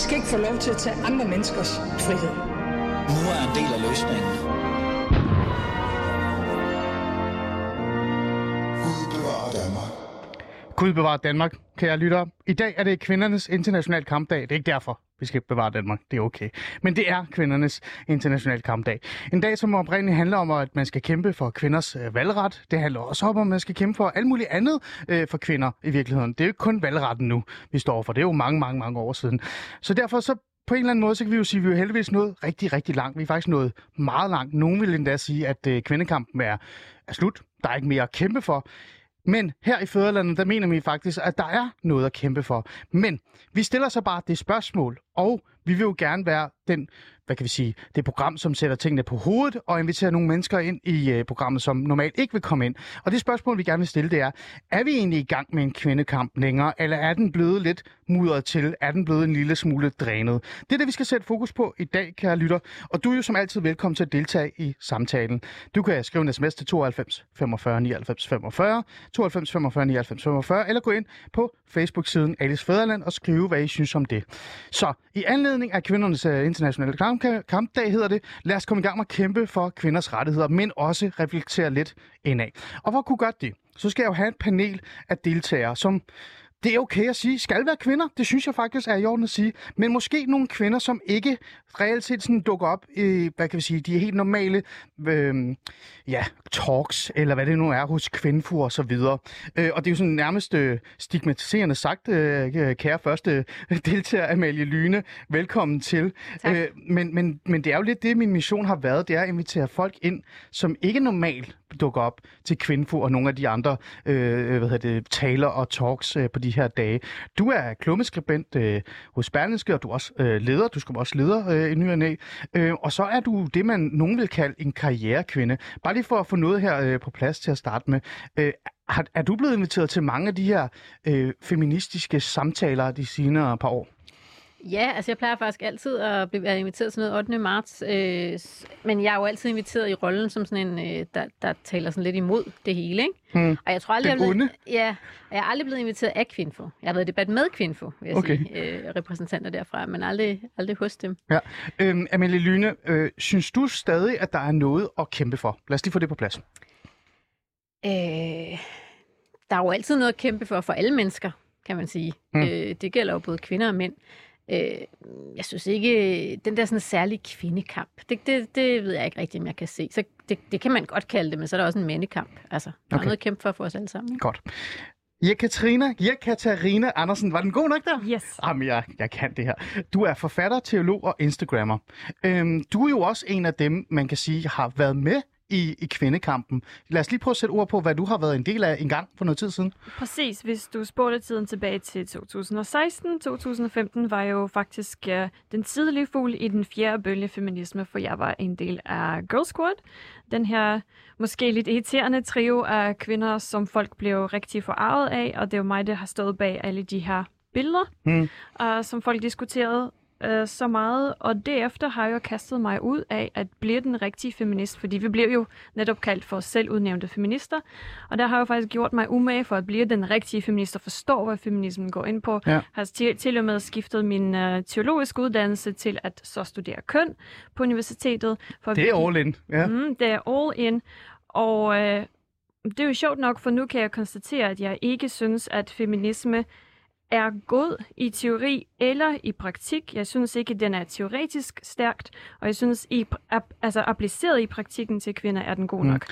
skal ikke få lov til at tage andre menneskers frihed. Nu er en del af løsningen. Gud bevarer Danmark. Gud bevare Danmark, kære lyttere. I dag er det kvindernes international kampdag. Det er ikke derfor, vi skal bevare Danmark. Det er okay. Men det er kvindernes internationale kampdag. En dag, som oprindeligt handler om, at man skal kæmpe for kvinders øh, valgret. Det handler også om, at man skal kæmpe for alt muligt andet øh, for kvinder i virkeligheden. Det er jo ikke kun valgretten nu, vi står for. Det er jo mange, mange, mange år siden. Så derfor så på en eller anden måde, så kan vi jo sige, at vi er jo heldigvis nået rigtig, rigtig langt. Vi er faktisk nået meget langt. Nogen vil endda sige, at øh, kvindekampen er, er slut. Der er ikke mere at kæmpe for. Men her i Føderlandet, der mener vi faktisk, at der er noget at kæmpe for. Men vi stiller så bare det spørgsmål, og vi vil jo gerne være den, hvad kan vi sige, det program, som sætter tingene på hovedet, og inviterer nogle mennesker ind i uh, programmet, som normalt ikke vil komme ind. Og det spørgsmål, vi gerne vil stille, det er, er vi egentlig i gang med en kvindekamp længere, eller er den blevet lidt mudret til? Er den blevet en lille smule drænet? Det er det, vi skal sætte fokus på i dag, kære lytter. Og du er jo som altid velkommen til at deltage i samtalen. Du kan skrive en sms til 92 45 99 45, 92 45 99 45, eller gå ind på Facebook-siden Alice Fæderland og skrive, hvad I synes om det. Så i anledning af kvindernes øh, internationale kamp kampdag hedder det, lad os komme i gang med at kæmpe for kvinders rettigheder, men også reflektere lidt indad. Og for at kunne gøre det, så skal jeg jo have et panel af deltagere, som det er okay at sige, skal være kvinder. Det synes jeg faktisk er i orden at sige. Men måske nogle kvinder, som ikke reelt set sådan dukker op i, hvad kan vi sige, de er helt normale øh, ja, talks, eller hvad det nu er, hos kvindfur og så videre. Øh, og det er jo sådan nærmest øh, stigmatiserende sagt, øh, kære første deltager, Amalie Lyne. Velkommen til. Øh, men, men, men det er jo lidt det, min mission har været, det er at invitere folk ind, som ikke normalt dukker op til Kvinfo og nogle af de andre øh, hvad hedder det, taler og talks øh, på de her dage. Du er klummeskribent øh, hos Berlingske, og du er også øh, leder. Du skal også leder øh, i ny øh, Og så er du det, man nogen vil kalde en karrierekvinde. Bare lige for at få noget her øh, på plads til at starte med. Øh, har, er du blevet inviteret til mange af de her øh, feministiske samtaler de senere par år? Ja, altså jeg plejer faktisk altid at blive inviteret til noget 8. marts, øh, men jeg er jo altid inviteret i rollen som sådan en, øh, der, der taler sådan lidt imod det hele, ikke? Hmm. Og jeg tror aldrig, Den jeg blevet, ja, jeg er aldrig blevet inviteret af Kvinfo. Jeg har været i debat med Kvinfo, vil jeg Okay. sige, øh, repræsentanter derfra, men aldrig, aldrig hos dem. Ja. Øhm, Amalie Lyne, øh, synes du stadig, at der er noget at kæmpe for? Lad os lige få det på plads. Øh, der er jo altid noget at kæmpe for, for alle mennesker, kan man sige. Mm. Mm. Øh, det gælder jo både kvinder og mænd. Øh, jeg synes ikke, den der sådan særlige kvindekamp, det, det, det ved jeg ikke rigtig, om jeg kan se. Så det, det kan man godt kalde det, men så er der også en mandekamp. Altså, der. Okay. er noget at kæmpe for for os alle sammen. Ikke? Godt. Jekaterina, Jekaterina Andersen, var den god nok der? Yes. Jamen, jeg, jeg kan det her. Du er forfatter, teolog og Instagrammer. Øhm, du er jo også en af dem, man kan sige, har været med i, i kvindekampen. Lad os lige prøve at sætte ord på, hvad du har været en del af en gang for noget tid siden. Præcis. Hvis du spurgte tiden tilbage til 2016-2015, var jeg jo faktisk uh, den tidlige fugl i den fjerde bølge feminisme, for jeg var en del af Girl Squad. Den her måske lidt irriterende trio af kvinder, som folk blev rigtig forarvet af, og det er jo mig, der har stået bag alle de her billeder, Mm. uh, som folk diskuterede uh, så meget, og derefter har jeg jo kastet mig ud af at blive den rigtige feminist, fordi vi blev jo netop kaldt for selvudnævnte feminister, og der har jeg jo faktisk gjort mig umage for at blive den rigtige feminist og forstå, hvad feminismen går ind på. Ja. Har til, til og med skiftet min uh, teologiske uddannelse til at så studere køn på universitetet. For Det er all in. Ja. Mm, det er all in. Og øh, det er jo sjovt nok, for nu kan jeg konstatere, at jeg ikke synes, at feminisme er god i teori eller i praktik. Jeg synes ikke, at den er teoretisk stærkt, og jeg synes, i, ap, altså appliceret i praktikken til kvinder, er den god Mm. nok.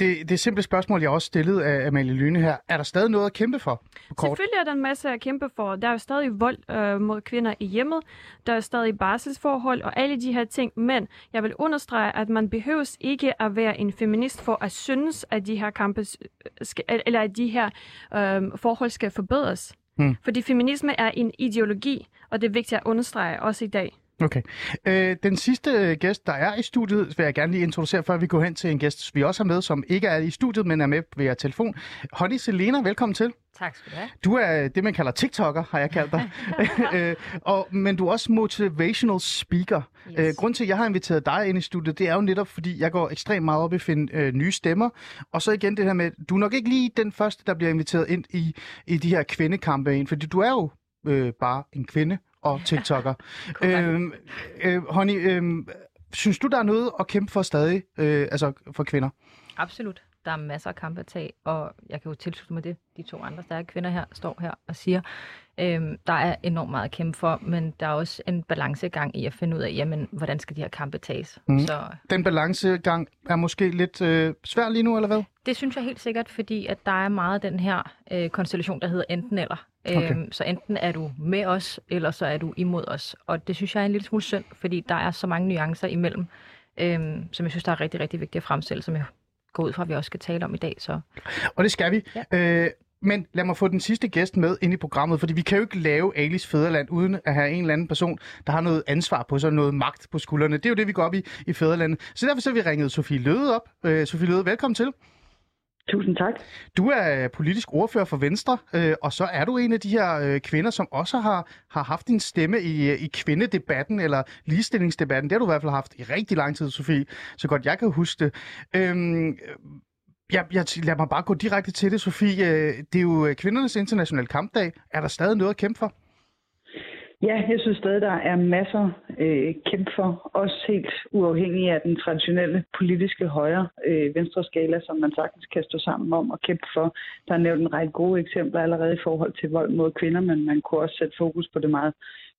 Det, det simple spørgsmål, jeg også stillede af Amalie Lyne her. Er der stadig noget at kæmpe for? Kort. Selvfølgelig er der en masse at kæmpe for. Der er jo stadig vold øh, mod kvinder i hjemmet. Der er stadig barselsforhold og alle de her ting. Men jeg vil understrege, at man behøves ikke at være en feminist for at synes, at de her kampe skal, eller at de her øh, forhold skal forbedres. Hmm. Fordi feminisme er en ideologi, og det er vigtigt at understrege også i dag. Okay. Øh, den sidste øh, gæst, der er i studiet, vil jeg gerne lige introducere, før vi går hen til en gæst, vi også har med, som ikke er i studiet, men er med via telefon. Honey Selena, velkommen til. Tak skal du have. Du er det, man kalder TikToker, har jeg kaldt dig. øh, og, men du er også motivational speaker. Yes. Øh, grund til, at jeg har inviteret dig ind i studiet, det er jo netop, fordi jeg går ekstremt meget op i at finde øh, nye stemmer. Og så igen det her med, du er nok ikke lige den første, der bliver inviteret ind i, i de her kvindekampe ind, fordi du er jo øh, bare en kvinde og TikToker. øhm, øh, Honey, øh, synes du, der er noget at kæmpe for stadig, øh, altså for kvinder? Absolut. Der er masser af kampe at tage, og jeg kan jo tilslutte mig det, de to andre stærke kvinder her står her og siger. Øhm, der er enormt meget at kæmpe for, men der er også en balancegang i at finde ud af, jamen, hvordan skal de her kampe tages. Mm. Så Den balancegang er måske lidt øh, svær lige nu, eller hvad? det synes jeg helt sikkert, fordi at der er meget den her øh, konstellation, der hedder enten eller. Okay. Øhm, så enten er du med os, eller så er du imod os. Og det synes jeg er en lille smule synd, fordi der er så mange nuancer imellem, øhm, som jeg synes, der er rigtig, rigtig vigtigt at fremstille, som jeg går ud fra, at vi også skal tale om i dag. Så Og det skal vi. Ja. Øh, men lad mig få den sidste gæst med ind i programmet, fordi vi kan jo ikke lave Alice Fæderland uden at have en eller anden person, der har noget ansvar på sig, noget magt på skuldrene. Det er jo det, vi går op i i Fæderlandet. Så derfor så har vi ringet Sofie Løde op. Øh, Sofie Løde, velkommen til. Tusind tak. Du er øh, politisk ordfører for Venstre, øh, og så er du en af de her øh, kvinder, som også har, har haft en stemme i, øh, i kvindedebatten, eller ligestillingsdebatten. Det har du i hvert fald haft i rigtig lang tid, Sofie, så godt jeg kan huske det. Øhm, jeg, jeg, lad mig bare gå direkte til det, Sofie. Øh, det er jo kvindernes internationale kampdag. Er der stadig noget at kæmpe for? Ja, jeg synes stadig, der er masser øh, kæmpe for. Også helt uafhængig af den traditionelle politiske højre øh, skala, som man sagtens kan stå sammen om og kæmpe for. Der er nævnt en række gode eksempler allerede i forhold til vold mod kvinder, men man kunne også sætte fokus på det meget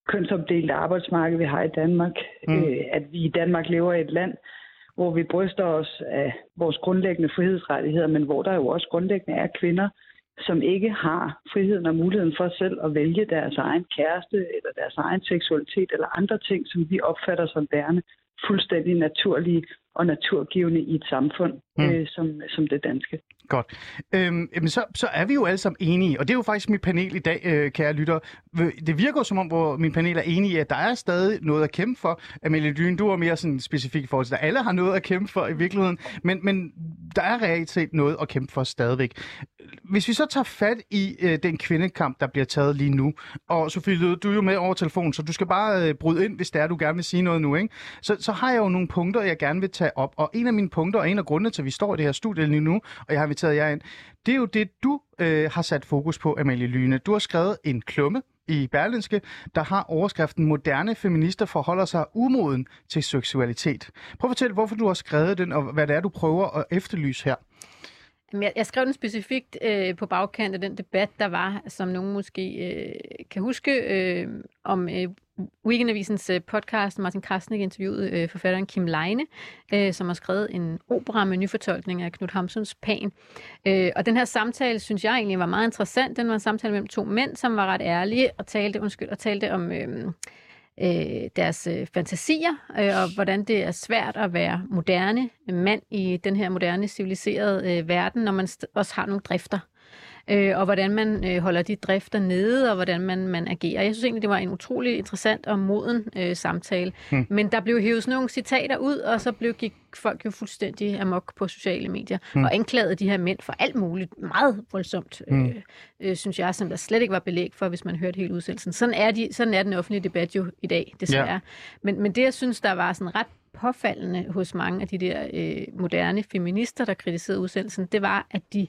kønsopdelte arbejdsmarked, vi har i Danmark. Mm. Øh, at vi i Danmark lever i et land, hvor vi bryster os af vores grundlæggende frihedsrettigheder, men hvor der jo også grundlæggende er kvinder, som ikke har friheden og muligheden for selv at vælge deres egen kæreste eller deres egen seksualitet eller andre ting, som vi opfatter som værende fuldstændig naturlige og naturgivende i et samfund Mm. øh, som, som det danske. Godt. Øhm, så, så er vi jo alle sammen enige, og det er jo faktisk mit panel i dag, øh, kære lytter. Det virker jo som om, hvor min panel er enige i, at der er stadig noget at kæmpe for. Amelie Dyn, du er mere sådan specifik i forhold til, at alle har noget at kæmpe for i virkeligheden, men, men der er reelt set noget at kæmpe for stadigvæk. Hvis vi så tager fat i øh, den kvindekamp, der bliver taget lige nu, og Sofie Løde, du er jo med over telefonen, så du skal bare øh, bryde ind, hvis det er, du gerne vil sige noget nu, ikke? Så, så har jeg jo nogle punkter, jeg gerne vil tage op, og en af mine punkter, og en af grundene til, at vi står i det her studie lige nu, og jeg har inviteret jer ind, det er jo det, du øh, har sat fokus på, Amalie Lyne. Du har skrevet en klumme i Berlinske, der har overskriften Moderne feminister forholder sig umoden til seksualitet. Prøv at fortælle, hvorfor du har skrevet den, og hvad det er, du prøver at efterlyse her. Jeg, jeg skrev den specifikt øh, på bagkant af den debat, der var, som nogen måske øh, kan huske, øh, om øh, Weekendavisens øh, podcast. Martin Krasnik interviewede øh, forfatteren Kim Leine, øh, som har skrevet en opera med nyfortolkning af Knud Hamsuns Pan. Øh, og den her samtale, synes jeg egentlig var meget interessant. Den var en samtale mellem to mænd, som var ret ærlige og talte, undskyld, og talte om... Øh, øh, deres øh, fantasier, øh, og hvordan det er svært at være moderne mand i den her moderne, civiliserede øh, verden, når man st- også har nogle drifter. Øh, og hvordan man øh, holder de drifter nede, og hvordan man, man agerer. Jeg synes egentlig, det var en utrolig interessant og moden øh, samtale. Hmm. Men der blev hævet sådan nogle citater ud, og så blev, gik folk jo fuldstændig amok på sociale medier, hmm. og anklagede de her mænd for alt muligt meget voldsomt, hmm. øh, øh, synes jeg, som der slet ikke var belæg for, hvis man hørte hele udsendelsen. Sådan er, de, sådan er den offentlige debat jo i dag, desværre. Ja. Men, men det, jeg synes, der var sådan ret påfaldende hos mange af de der øh, moderne feminister, der kritiserede udsendelsen, det var, at de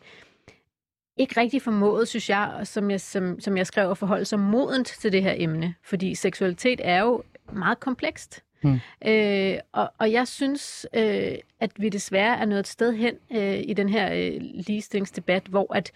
ikke rigtig formåede, synes jeg, som jeg, som, som jeg skrev, at forholde sig modent til det her emne. Fordi seksualitet er jo meget komplekst. Hmm. Øh, og, og jeg synes, øh, at vi desværre er nået et sted hen øh, i den her øh, ligestillingsdebat, hvor at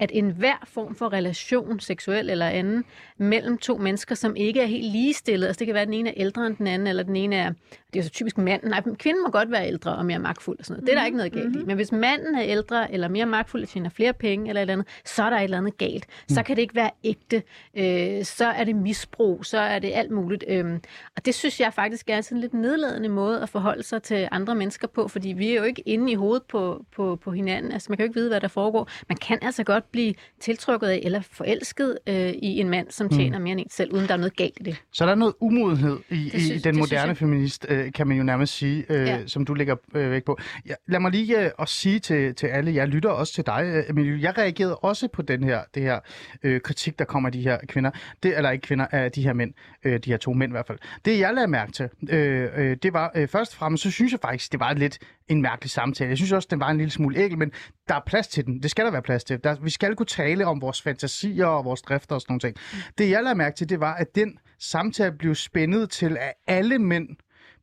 at enhver form for relation, seksuel eller anden, mellem to mennesker, som ikke er helt ligestillede, altså det kan være, at den ene er ældre end den anden, eller den ene er, det er så typisk manden, nej, kvinden må godt være ældre og mere magtfuld og sådan noget. Det er der ikke noget galt i. Men hvis manden er ældre eller mere magtfuld og tjener flere penge eller et eller andet, så er der et eller andet galt. Så kan det ikke være ægte. Øh, så er det misbrug, så er det alt muligt. Øh, og det synes jeg faktisk er sådan en lidt nedladende måde at forholde sig til andre mennesker på, fordi vi er jo ikke inde i hovedet på, på, på hinanden. Altså man kan jo ikke vide, hvad der foregår. Man kan altså godt blive tiltrukket af eller forelsket øh, i en mand, som tjener mere end en selv, uden der er noget galt i det. Så der er noget umodenhed i, Det i synes- den synes moderne jeg. feminist, øh, kan man jo nærmest sige, øh, Ja. som du lægger øh, væk på. Ja, lad mig lige øh, også sige til, til alle, jeg lytter også til dig, øh, Emilie. Jeg reagerede også på den her, det her øh, kritik, der kommer af de her kvinder, det, eller ikke kvinder, af de her mænd, øh, de her to mænd i hvert fald. Det jeg lagde mærke til, øh, øh, det var øh, først og fremmest, så synes jeg faktisk, det var lidt en mærkelig samtale. Jeg synes også, den var en lille smule ægel, men der er plads til den. Det skal der være plads til. Der, vi skal kunne tale om vores fantasier og vores drifter og sådan nogle ting. Det jeg lader mærke til, det var, at den samtale blev spændet til, at alle mænd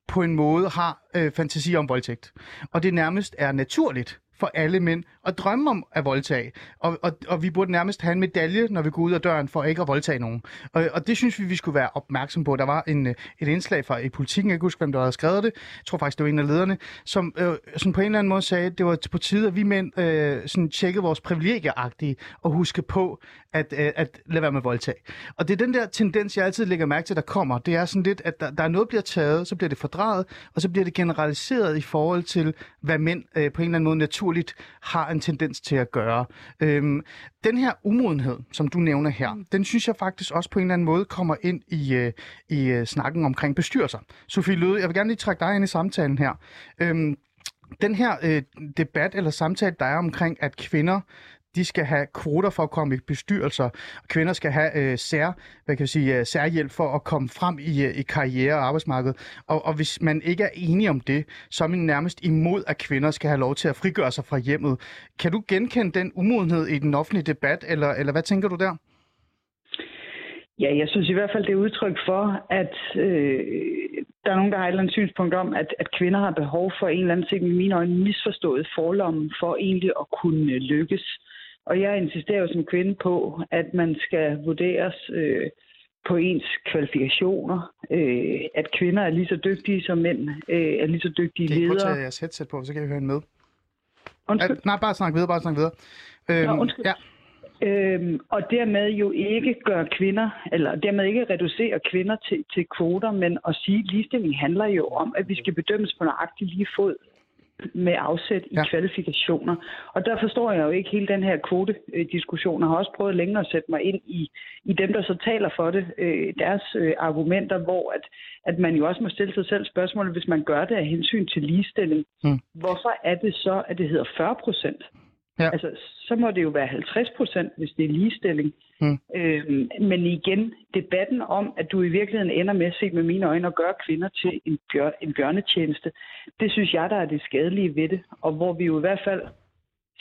på en måde har øh, fantasi om voldtægt. Og det nærmest er naturligt for alle mænd at drømme om at voldtage. Og, og, og vi burde nærmest have en medalje, når vi går ud af døren, for ikke at voldtage nogen. Og, og det synes vi, vi skulle være opmærksom på. Der var en, øh, et indslag fra i politikken, jeg kan huske, hvem der havde skrevet det. Jeg tror faktisk, det var en af lederne, som øh, som på en eller anden måde sagde, at det var på tide, at vi mænd øh, sådan tjekkede vores privilegieagtige og huske på at, øh, at lade være med voldtag. Og det er den der tendens, jeg altid lægger mærke til, der kommer. Det er sådan lidt, at der, der er noget, bliver taget, så bliver det fordrejet, og så bliver det generaliseret i forhold til, hvad mænd øh, på en eller anden måde naturligt har en tendens til at gøre. Øhm, den her umodenhed, som du nævner her, mm. den synes jeg faktisk også på en eller anden måde kommer ind i, øh, i øh, snakken omkring bestyrelser. Sofie Løde, jeg vil gerne lige trække dig ind i samtalen her. Øhm, den her øh, debat eller samtale, der er omkring, at kvinder de skal have kvoter for at komme i bestyrelser, og kvinder skal have øh, sær, hvad kan jeg sige, øh, særhjælp for at komme frem i, øh, i karriere og arbejdsmarked. Og, og hvis man ikke er enig om det, så er man nærmest imod, at kvinder skal have lov til at frigøre sig fra hjemmet. Kan du genkende den umodenhed i den offentlige debat, eller, eller hvad tænker du der? Ja, jeg synes i hvert fald, det er udtryk for, at øh, der er nogen, der har et eller andet synspunkt om, at, at kvinder har behov for en eller anden ting, i mine øjne misforstået forlommen for egentlig at kunne øh, lykkes. Og jeg insisterer jo som kvinde på, at man skal vurderes øh, på ens kvalifikationer, øh, at kvinder er lige så dygtige som mænd, øh, er lige så dygtige ledere. Prøv at tage jeres headset på, så kan vi høre en med. Undskyld? Uh, nej, bare snak videre, bare snak videre. Øhm, Nå, undskyld. Ja. Øhm, og dermed jo ikke gøre kvinder, eller dermed ikke reducere kvinder til, til kvoter, men at sige, at ligestilling handler jo om, at vi skal bedømmes på nøjagtig lige fod med afsæt i ja. kvalifikationer. Og der forstår jeg jo ikke hele den her kvotediskussion. Jeg har også prøvet længere at sætte mig ind i, i dem, der så taler for det, øh, deres øh, argumenter, hvor at, at man jo også må stille sig selv spørgsmålet, hvis man gør det af hensyn til ligestilling, mm. hvorfor er det så, at det hedder 40 procent? Ja. Altså, så må det jo være 50 procent, hvis det er ligestilling. Mm. Øhm, men igen, debatten om, at du i virkeligheden ender med at se med mine øjne og gøre kvinder til en, bjør, en bjørnetjeneste, det synes jeg, der er det skadelige ved det. Og hvor vi jo i hvert fald,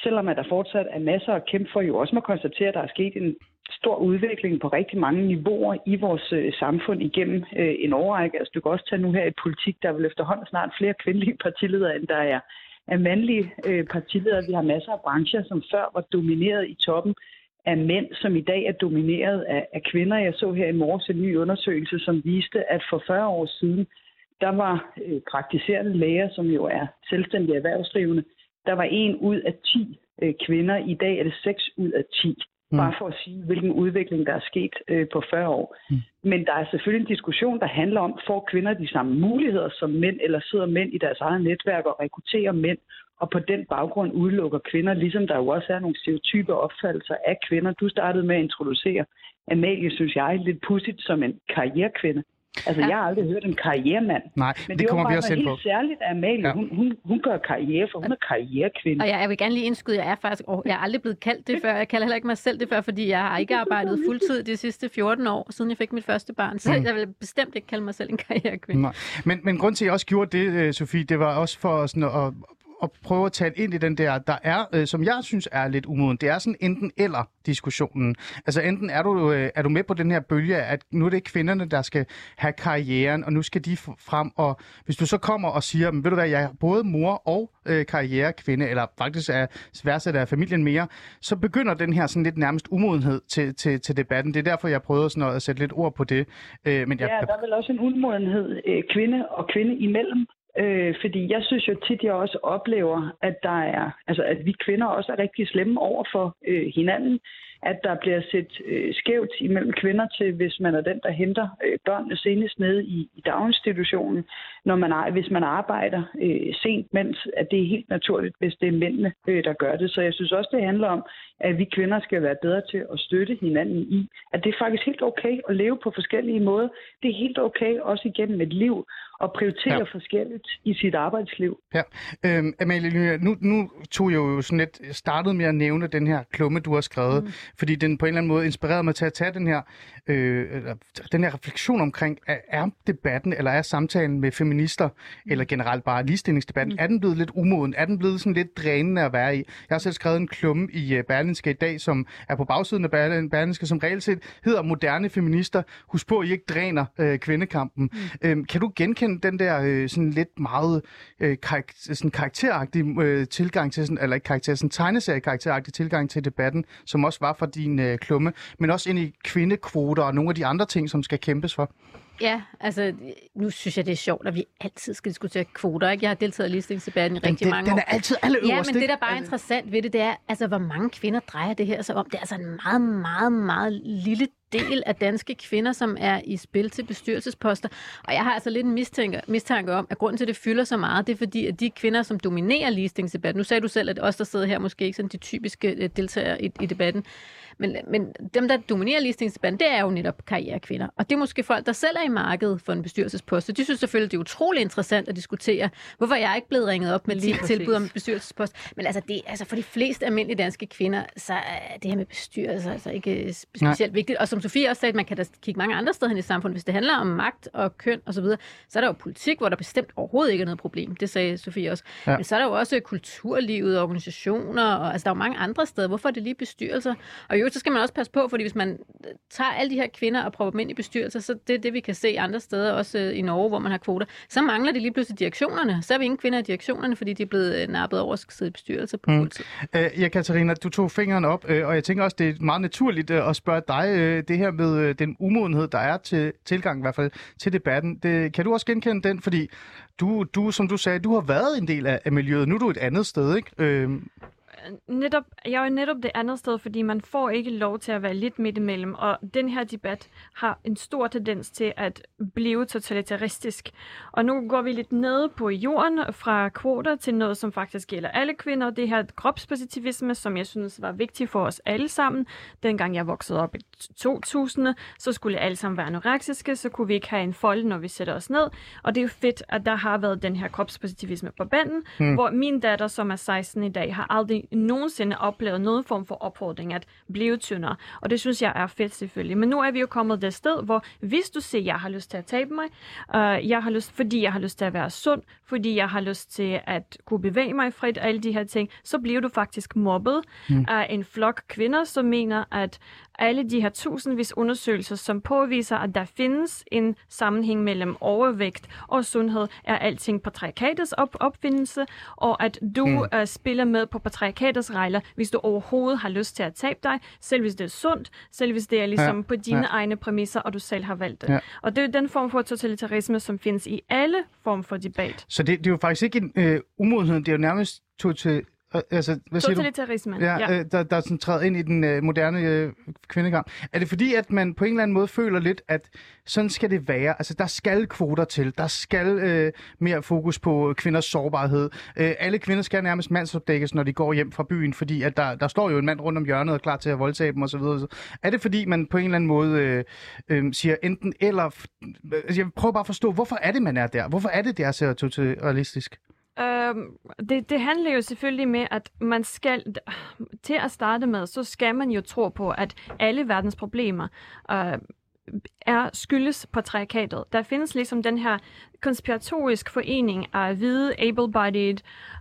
selvom at der fortsat er masser at kæmpe for, jo også må konstatere, at der er sket en stor udvikling på rigtig mange niveauer i vores øh, samfund igennem øh, en overrække. Altså, du kan også tage nu her i politik, der er vel efterhånden snart flere kvindelige partiledere, end der er af mandlige øh, partiledere. Vi har masser af brancher, som før var domineret i toppen af mænd, som i dag er domineret af, af kvinder. Jeg så her i morges en ny undersøgelse, som viste, at for 40 år siden, der var øh, praktiserende læger, som jo er selvstændige erhvervsdrivende, der var en ud af 10 øh, kvinder. I dag er det 6 ud af 10. Mm. Bare for at sige, hvilken udvikling der er sket øh, på 40 år. Mm. Men der er selvfølgelig en diskussion, der handler om, får kvinder de samme muligheder som mænd, eller sidder mænd i deres eget netværk og rekrutterer mænd, og på den baggrund udelukker kvinder, ligesom der jo også er nogle stereotype opfattelser af kvinder. Du startede med at introducere Amalie, synes jeg, lidt pudsigt som en karrierekvinde. Altså, ja. jeg har aldrig hørt en karrieremand. Nej, men det, det kommer vi også ind på. helt særligt, at Amalie, ja. hun, hun, hun gør karriere, for hun er karrierekvinde. Og jeg, jeg vil gerne lige indskyde, jeg er faktisk, oh, jeg er aldrig blevet kaldt det før. Jeg kalder heller ikke mig selv det før, fordi jeg har ikke arbejdet fuldtid de sidste 14 år, siden jeg fik mit første barn. Så mm. jeg vil bestemt ikke kalde mig selv en karrierekvinde. Nej. Men, men grund til, at jeg også gjorde det, øh, Sofie, det var også for sådan at, at prøve at tale ind i den der, der er, øh, som jeg synes er lidt umoden. Det er sådan enten eller diskussionen. Altså enten er du, øh, er du med på den her bølge, at nu er det kvinderne, der skal have karrieren, og nu skal de frem, og hvis du så kommer og siger, ved du hvad, jeg er både mor og øh, karrierekvinde, eller faktisk er værdsat af familien mere, så begynder den her sådan lidt nærmest umodenhed til, til, til debatten. Det er derfor, jeg prøvede sådan at sætte lidt ord på det. Øh, men jeg, ja, der er vel også en umodenhed øh, kvinde og kvinde imellem. Øh, fordi jeg synes jo tit, jeg også oplever, at der er, altså at vi kvinder også er rigtig slemme over for øh, hinanden. At der bliver set øh, skævt imellem kvinder til, hvis man er den, der henter øh, børnene senest nede i, i daginstitutionen, når man, hvis man arbejder øh, sent, mens at det er helt naturligt, hvis det er mændene, øh, der gør det. Så jeg synes også, det handler om, at vi kvinder skal være bedre til at støtte hinanden i, at det er faktisk helt okay at leve på forskellige måder. Det er helt okay også igennem et liv at prioritere ja. forskelligt i sit arbejdsliv. Ja, øhm, Amalie, nu, nu tog jeg jo sådan lidt startet med at nævne den her klumme, du har skrevet, mm fordi den på en eller anden måde inspirerede mig til at tage den her, øh, den her refleksion omkring, er, er debatten eller er samtalen med feminister, eller generelt bare ligestillingsdebatten, mm. er den blevet lidt umoden? Er den blevet sådan lidt drænende at være i? Jeg har selv skrevet en klumme i uh, Berlinske i dag, som er på bagsiden af Berlin, Berlinske, som reelt set hedder Moderne Feminister. Husk på, at I ikke dræner øh, kvindekampen. Mm. Øhm, kan du genkende den der øh, sådan lidt meget øh, karak- sådan karakteragtige øh, tilgang til, sådan, eller ikke karakter, sådan tegneserie-karakteragtig tilgang til debatten, som også var fra din øh, klumme, men også ind i kvindekvoter og nogle af de andre ting, som skal kæmpes for? Ja, altså nu synes jeg, det er sjovt, at vi altid skal diskutere kvoter. Ikke? Jeg har deltaget i ligestillingsdebatten i Den, rigtig den, mange den år. er altid alle Ja, øverst, men det, der bare er interessant ved det, det er, altså, hvor mange kvinder drejer det her som om. Det er altså en meget, meget, meget lille del af danske kvinder, som er i spil til bestyrelsesposter. Og jeg har altså lidt en mistanke, mistanke om, at grunden til, at det fylder så meget, det er fordi, at de kvinder, som dominerer ligestillingsdebatten, nu sagde du selv, at os, der sidder her, måske ikke sådan de typiske øh, deltagere i, i debatten, men, men dem, der dominerer ligestillingsdebatten, det er jo netop karrierekvinder. Og det er måske folk, der selv er i markedet for en bestyrelsespost. Så de synes selvfølgelig, det er utrolig interessant at diskutere, hvorfor jeg ikke blevet ringet op med Lige til, præcis. tilbud om bestyrelsespost. Men altså, det, altså for de fleste almindelige danske kvinder, så er det her med bestyrelse altså ikke øh, spe- Nej. specielt vigtigt. Og som Sofie også sagde, man kan da kigge mange andre steder hen i samfundet. Hvis det handler om magt og køn osv., så, videre, så er der jo politik, hvor der bestemt overhovedet ikke er noget problem. Det sagde Sofie også. Ja. Men så er der jo også kulturlivet, organisationer, og altså, der er jo mange andre steder. Hvorfor er det lige bestyrelser? Og jo, så skal man også passe på, fordi hvis man tager alle de her kvinder og prøver dem ind i bestyrelser, så det er det, vi kan se andre steder, også øh, i Norge, hvor man har kvoter, så mangler det lige pludselig direktionerne. Så er vi ingen kvinder i direktionerne, fordi de er blevet øh, nappet over at sidde i bestyrelser på Mm. Øh, ja, Katarina, du tog fingeren op, øh, og jeg tænker også, det er meget naturligt øh, at spørge dig, øh, det her med øh, den umodenhed, der er til tilgang i hvert fald til debatten. Det, kan du også genkende den? Fordi du, du, som du sagde, du har været en del af, af miljøet. Nu er du et andet sted, ikke? Øh, netop, jeg er jo netop det andet sted, fordi man får ikke lov til at være lidt midt imellem, og den her debat har en stor tendens til at blive totalitaristisk. Og nu går vi lidt ned på jorden fra kvoter til noget, som faktisk gælder alle kvinder, det her kropspositivisme, som jeg synes var vigtigt for os alle sammen. Dengang jeg voksede op i 2000, så skulle alle sammen være anoreksiske, så kunne vi ikke have en fold, når vi sætter os ned. Og det er jo fedt, at der har været den her kropspositivisme på banden, hmm. hvor min datter, som er 16 i dag, har aldrig nogensinde oplevet nogen form for opfordring at blive tyndere. Og det synes jeg er fedt selvfølgelig. Men nu er vi jo kommet det sted, hvor hvis du siger, at jeg har lyst til at tabe mig, uh, jeg har lyst, fordi jeg har lyst til at være sund, fordi jeg har lyst til at kunne bevæge mig frit, alle de her ting, så bliver du faktisk mobbet mm. af en flok kvinder, som mener, at alle de her tusindvis undersøgelser, som påviser, at der findes en sammenhæng mellem overvægt og sundhed, er alting patriarkatets op- opfindelse, og at du mm. uh, spiller med på patriarkatets regler, hvis du overhovedet har lyst til at tabe dig, selv hvis det er sundt, selv hvis det er ligesom Ja, på dine ja. egne præmisser, og du selv har valgt det. Ja. Og det er den form for totalitarisme, som findes i alle form for debat. så det, det er jo faktisk ikke en øh, umodenhed, det er jo nærmest. Øh, altså, hvad siger du? Totalitarisme, Ja, ja. Øh, der, der sådan træder ind i den øh, moderne øh, kvindekamp. Er det fordi, at man på en eller anden måde føler lidt, at sådan skal det være? Altså, der skal kvoter til. Der skal øh, mere fokus på kvinders sårbarhed. Øh, alle kvinder skal nærmest mandsopdækkes, når de går hjem fra byen, fordi at der, der står jo en mand rundt om hjørnet og er klar til at voldtage dem osv. Er det fordi, man på en eller anden måde øh, øh, siger enten eller... Altså, jeg prøver bare at forstå, hvorfor er det, man er der? Hvorfor er det, det er så totalistisk? Øhm, det, det handler jo selvfølgelig med, at man skal, til at starte med, så skal man jo tro på, at alle verdens problemer øh, er skyldes patriarkatet. Der findes ligesom den her konspiratorisk forening af hvide, able-bodied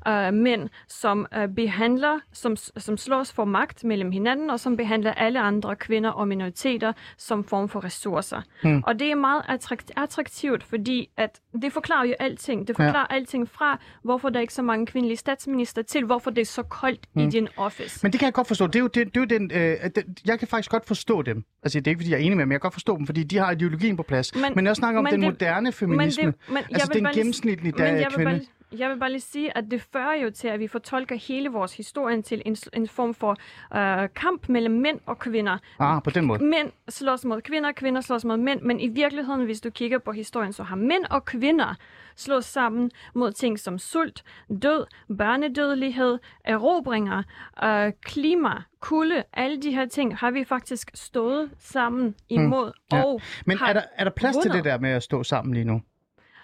øh, mænd, som øh, behandler, som, som slås for magt mellem hinanden, og som behandler alle andre kvinder og minoriteter som form for ressourcer. Hmm. Og det er meget attrakt- attraktivt, fordi at det forklarer jo alting. Det forklarer ja. alting fra, hvorfor der er ikke så mange kvindelige statsminister, til hvorfor det er så koldt Hmm. i din office. Men det kan jeg godt forstå. Det er jo, det, det er jo den, øh, den, jeg kan faktisk godt forstå dem. Altså, det er ikke, fordi jeg er enig med dem, men jeg kan godt forstå dem, fordi de har ideologien på plads. Men, Men- men jeg snakker om men den det- moderne feminisme. Men det, men altså, den gennemsnitlige men der jeg vil kvinde. Bare, jeg vil bare lige sige, at det fører jo til, at vi fortolker hele vores historie til en, en form for øh, kamp mellem mænd og kvinder. Ah, på den måde. Mænd slås mod kvinder, kvinder slås mod mænd, men i virkeligheden, hvis du kigger på historien, så har mænd og kvinder slået sammen mod ting som sult, død, børnedødelighed, erobringer, øh, klima, kulde, alle de her ting har vi faktisk stået sammen imod. Ja. Og Men er der, er der plads til vundet. det der med at stå sammen lige nu?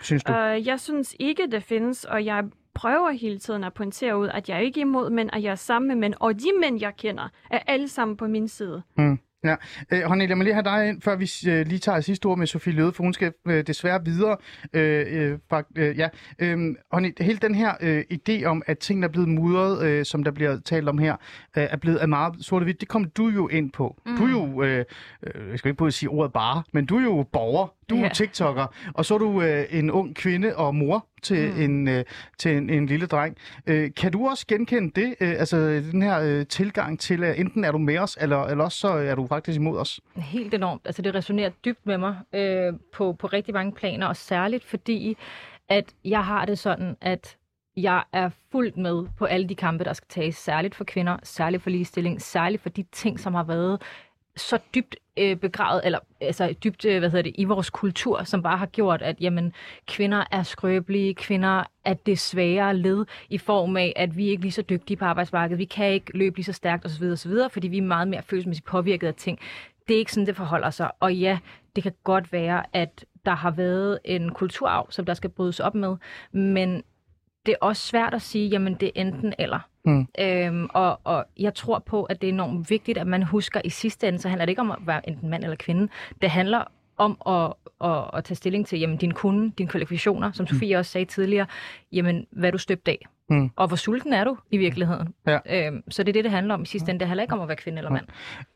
Synes du? Øh, jeg synes ikke, det findes, og jeg prøver hele tiden at pointere ud, at jeg er ikke er imod mænd, at jeg er sammen med mænd, og de mænd, jeg kender, er alle sammen på min side. Mm. Ja, øh, Håndel, jeg må lige have dig ind, før vi øh, lige tager sidste ord med Sofie Løde, for hun skal øh, desværre videre. Øh, øh, fakt, øh, ja. øh, Håndel, hele den her øh, idé om, at tingene er blevet mudret, øh, som der bliver talt om her, øh, er blevet er meget sort og hvidt, det kom du jo ind på. Mm. Du er jo, øh, øh, jeg skal ikke både sige ordet bare, men du er jo borger, du er Ja. TikToker, og så er du øh, en ung kvinde og mor til, mm. en, øh, til en, en lille dreng. Øh, kan du også genkende det, øh, altså den her øh, tilgang til, at enten er du med os, eller, eller også så er du faktisk imod os? Helt enormt. Altså det resonerer dybt med mig øh, på, på rigtig mange planer, og særligt fordi, at jeg har det sådan, at jeg er fuldt med på alle de kampe, der skal tages, særligt for kvinder, særligt for ligestilling, særligt for de ting, som har været så dybt øh, begravet, eller altså dybt, øh, hvad hedder det, i vores kultur, som bare har gjort, at jamen, kvinder er skrøbelige, kvinder er det svagere led i form af, at vi ikke er lige så dygtige på arbejdsmarkedet, vi kan ikke løbe lige så stærkt osv., osv., fordi vi er meget mere følelsesmæssigt påvirket af ting. Det er ikke sådan, det forholder sig. Og ja, det kan godt være, at der har været en kulturarv, som der skal brydes op med, men det er også svært at sige, jamen det er enten eller. Mm. Øhm, og, og jeg tror på, at det er enormt vigtigt, at man husker, i sidste ende, så handler det ikke om at være enten mand eller kvinde. Det handler om at, at, at tage stilling til jamen, din kunde, dine kvalifikationer, som Sofie også sagde tidligere, jamen, hvad du støbt af? Mm. Og hvor sulten er du i virkeligheden? Ja. Øhm, så det er det, det handler om i sidste ende. Det handler ikke om at være kvinde eller mand.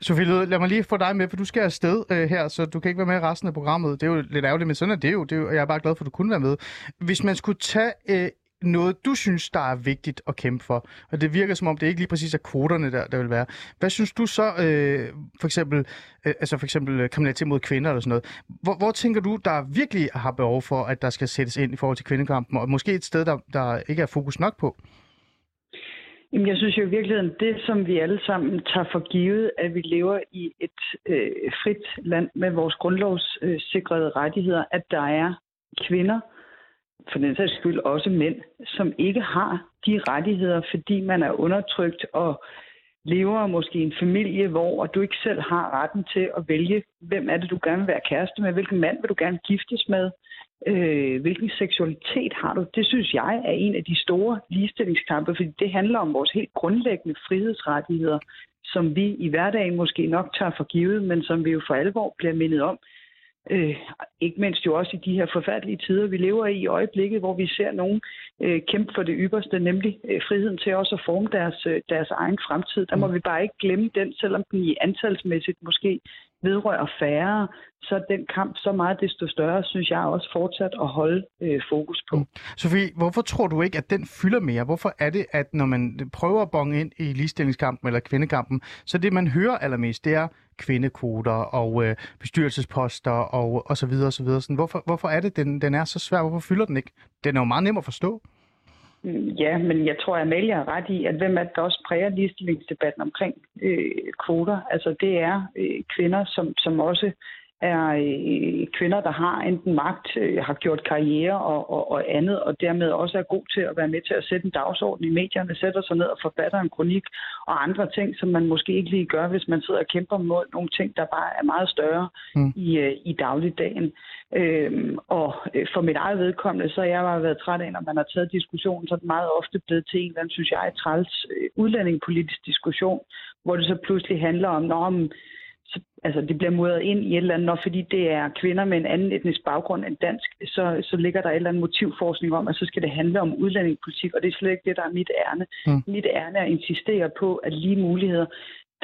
Sofie Løde, lad mig lige få dig med, for du skal afsted øh, her, så du kan ikke være med i resten af programmet. Det er jo lidt ærgerligt, men sådan er det jo. Det er jo jeg er bare glad for, at du kunne være med. Hvis man skulle tage øh, noget, du synes, der er vigtigt at kæmpe for, og det virker som om, det ikke lige præcis er kvoterne, der, der vil være. Hvad synes du så, øh, for eksempel, øh, altså for eksempel øh, kriminalitet mod kvinder eller sådan noget? Hvor, hvor tænker du, der virkelig har behov for, at der skal sættes ind i forhold til kvindekampen, og måske et sted, der, der ikke er fokus nok på? Jamen, jeg synes jo i virkeligheden, det som vi alle sammen tager for givet, at vi lever i et øh, frit land med vores grundlovssikrede rettigheder, at der er kvinder, for den sags skyld også mænd, som ikke har de rettigheder, fordi man er undertrykt og lever måske i en familie, hvor du ikke selv har retten til at vælge, hvem er det, du gerne vil være kæreste med, hvilken mand vil du gerne giftes med, øh, hvilken seksualitet har du. Det synes jeg er en af de store ligestillingskampe, fordi det handler om vores helt grundlæggende frihedsrettigheder, som vi i hverdagen måske nok tager for givet, men som vi jo for alvor bliver mindet om. Øh, ikke mindst jo også i de her forfærdelige tider, vi lever i i øjeblikket, hvor vi ser nogen øh, kæmpe for det ypperste, nemlig øh, friheden til også at forme deres, øh, deres egen fremtid. Der må vi bare ikke glemme den, selvom den i antalsmæssigt måske vedrører færre, så er den kamp så meget desto større, synes jeg også fortsat at holde øh, fokus på. Mm. Sofie, hvorfor tror du ikke, at den fylder mere? Hvorfor er det, at når man prøver at bonge ind i ligestillingskampen eller kvindekampen, så det, man hører allermest, det er kvindekvoter og øh, bestyrelsesposter og, og så videre og så videre. Sådan, hvorfor, hvorfor er det, den, den er så svær? Hvorfor fylder den ikke? Den er jo meget nem at forstå. Mm, ja, men jeg tror, at Amalie har ret i, at hvem er det, der også præger ligestillingsdebatten omkring øh, kvoter? Altså det er øh, kvinder, som, som også er øh, kvinder, der har enten magt, øh, har gjort karriere og, og, og andet, og dermed også er god til at være med til at sætte en dagsorden i medierne, sætter sig ned og forfatter en kronik og andre ting, som man måske ikke lige gør, hvis man sidder og kæmper mod nogle ting, der bare er meget større Mm. i, øh, i dagligdagen. Øhm, og øh, for mit eget vedkommende, så har jeg bare været træt af, når man har taget diskussionen, så er det meget ofte blevet til en eller anden, synes jeg, træls øh, udlændingepolitisk diskussion, hvor det så pludselig handler om, når altså det bliver modret ind i et eller andet, når fordi det er kvinder med en anden etnisk baggrund end dansk, så, så ligger der et eller andet motivforskning om, at så skal det handle om udlændingepolitik, og det er slet ikke det, der er mit ærne. Mm. Mm. Mit ærne er at insistere på, at lige muligheder,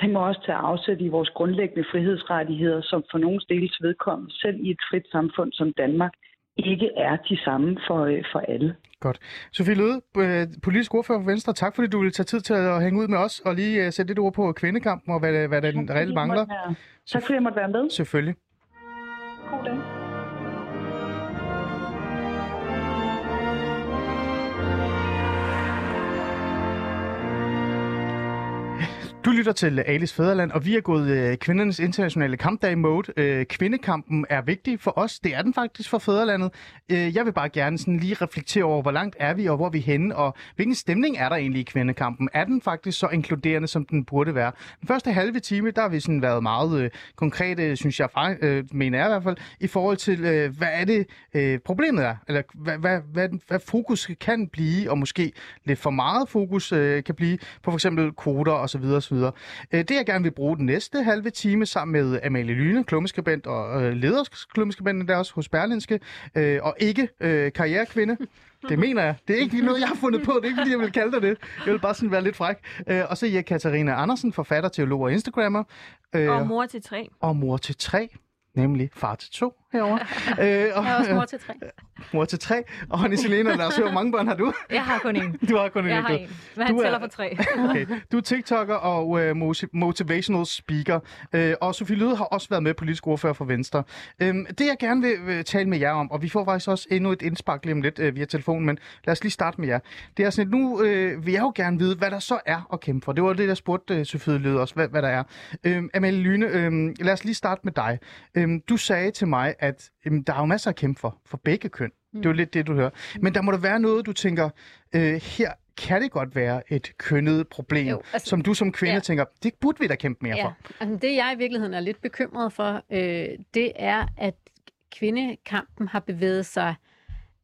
den må også tage afsæt i vores grundlæggende frihedsrettigheder, som for nogle dels vedkommende, selv i et frit samfund som Danmark, ikke er de samme for, øh, for alle. Godt. Sofie Løde, øh, politisk ordfører for Venstre, tak fordi du ville tage tid til at hænge ud med os og lige øh, sætte lidt ord på kvindekampen og hvad, hvad den reelt mangler. være- Tak fordi jeg måtte være med. Selvfølgelig. God dag. Du lytter til Alice Fæderland, og vi er gået øh, kvindernes internationale kampdag mode. Øh, kvindekampen er vigtig for os. Det er den faktisk for Fæderlandet. Øh, jeg vil bare gerne sådan lige reflektere over, hvor langt er vi, og hvor er vi henne, og hvilken stemning er der egentlig i kvindekampen? Er den faktisk så inkluderende, som den burde være? Den første halve time, der har vi sådan været meget øh, konkrete, synes jeg, øh, mener jeg i hvert fald, i forhold til, øh, hvad er det øh, problemet er, eller hvad, hvad, hvad, hvad fokus kan blive, og måske lidt for meget fokus øh, kan blive på for eksempel kvoter osv. osv. Øh, det jeg gerne vil bruge den næste halve time sammen med Amalie Lyne, klummeskribent og øh, ledersklummeskribenten der også hos Berlinske, øh, og ikke øh, karrierekvinde. Det mener jeg. Det er ikke noget, jeg har fundet på. Det er ikke, fordi jeg vil kalde dig det. Jeg vil bare sådan være lidt fræk. Øh, og så er jeg Katarina Andersen, forfatter, teolog og Instagrammer. Øh, Og mor til tre. og mor til tre, nemlig far til to herovre. øh, og, Jeg er også mor til tre. mor til tre. Og Honey Selena, lad os høre, hvor mange børn har du? Jeg har kun en. Du har kun en Jeg har en. Men han Du er- tæller for tre. Okay. Du er TikToker og uh, motivational speaker. Uh, og Sofie Lyde har også været med politisk ordfører for Venstre. Um, det jeg gerne vil uh, tale med jer om, og vi får faktisk også endnu et indspark lige om lidt uh, via telefonen, men lad os lige starte med jer. Det er sådan, at nu uh, vil jeg jo gerne vide, hvad der så er at kæmpe for. Det var det, jeg spurgte uh, Sofie Lyde også, hvad, hvad der er. Um, Amalie Lyne, um, lad os lige starte med dig. Um, du sagde til mig, at um, der er jo masser at kæmpe for, for begge køn. Det er jo lidt det, du hører. Men der må der være noget, du tænker, øh, her kan det godt være et kønnet problem, Jo, altså- som du som kvinde ja. tænker, det burde vi da kæmpe mere Ja, for. altså det jeg i virkeligheden er lidt bekymret for, øh, det er, at kvindekampen har bevæget sig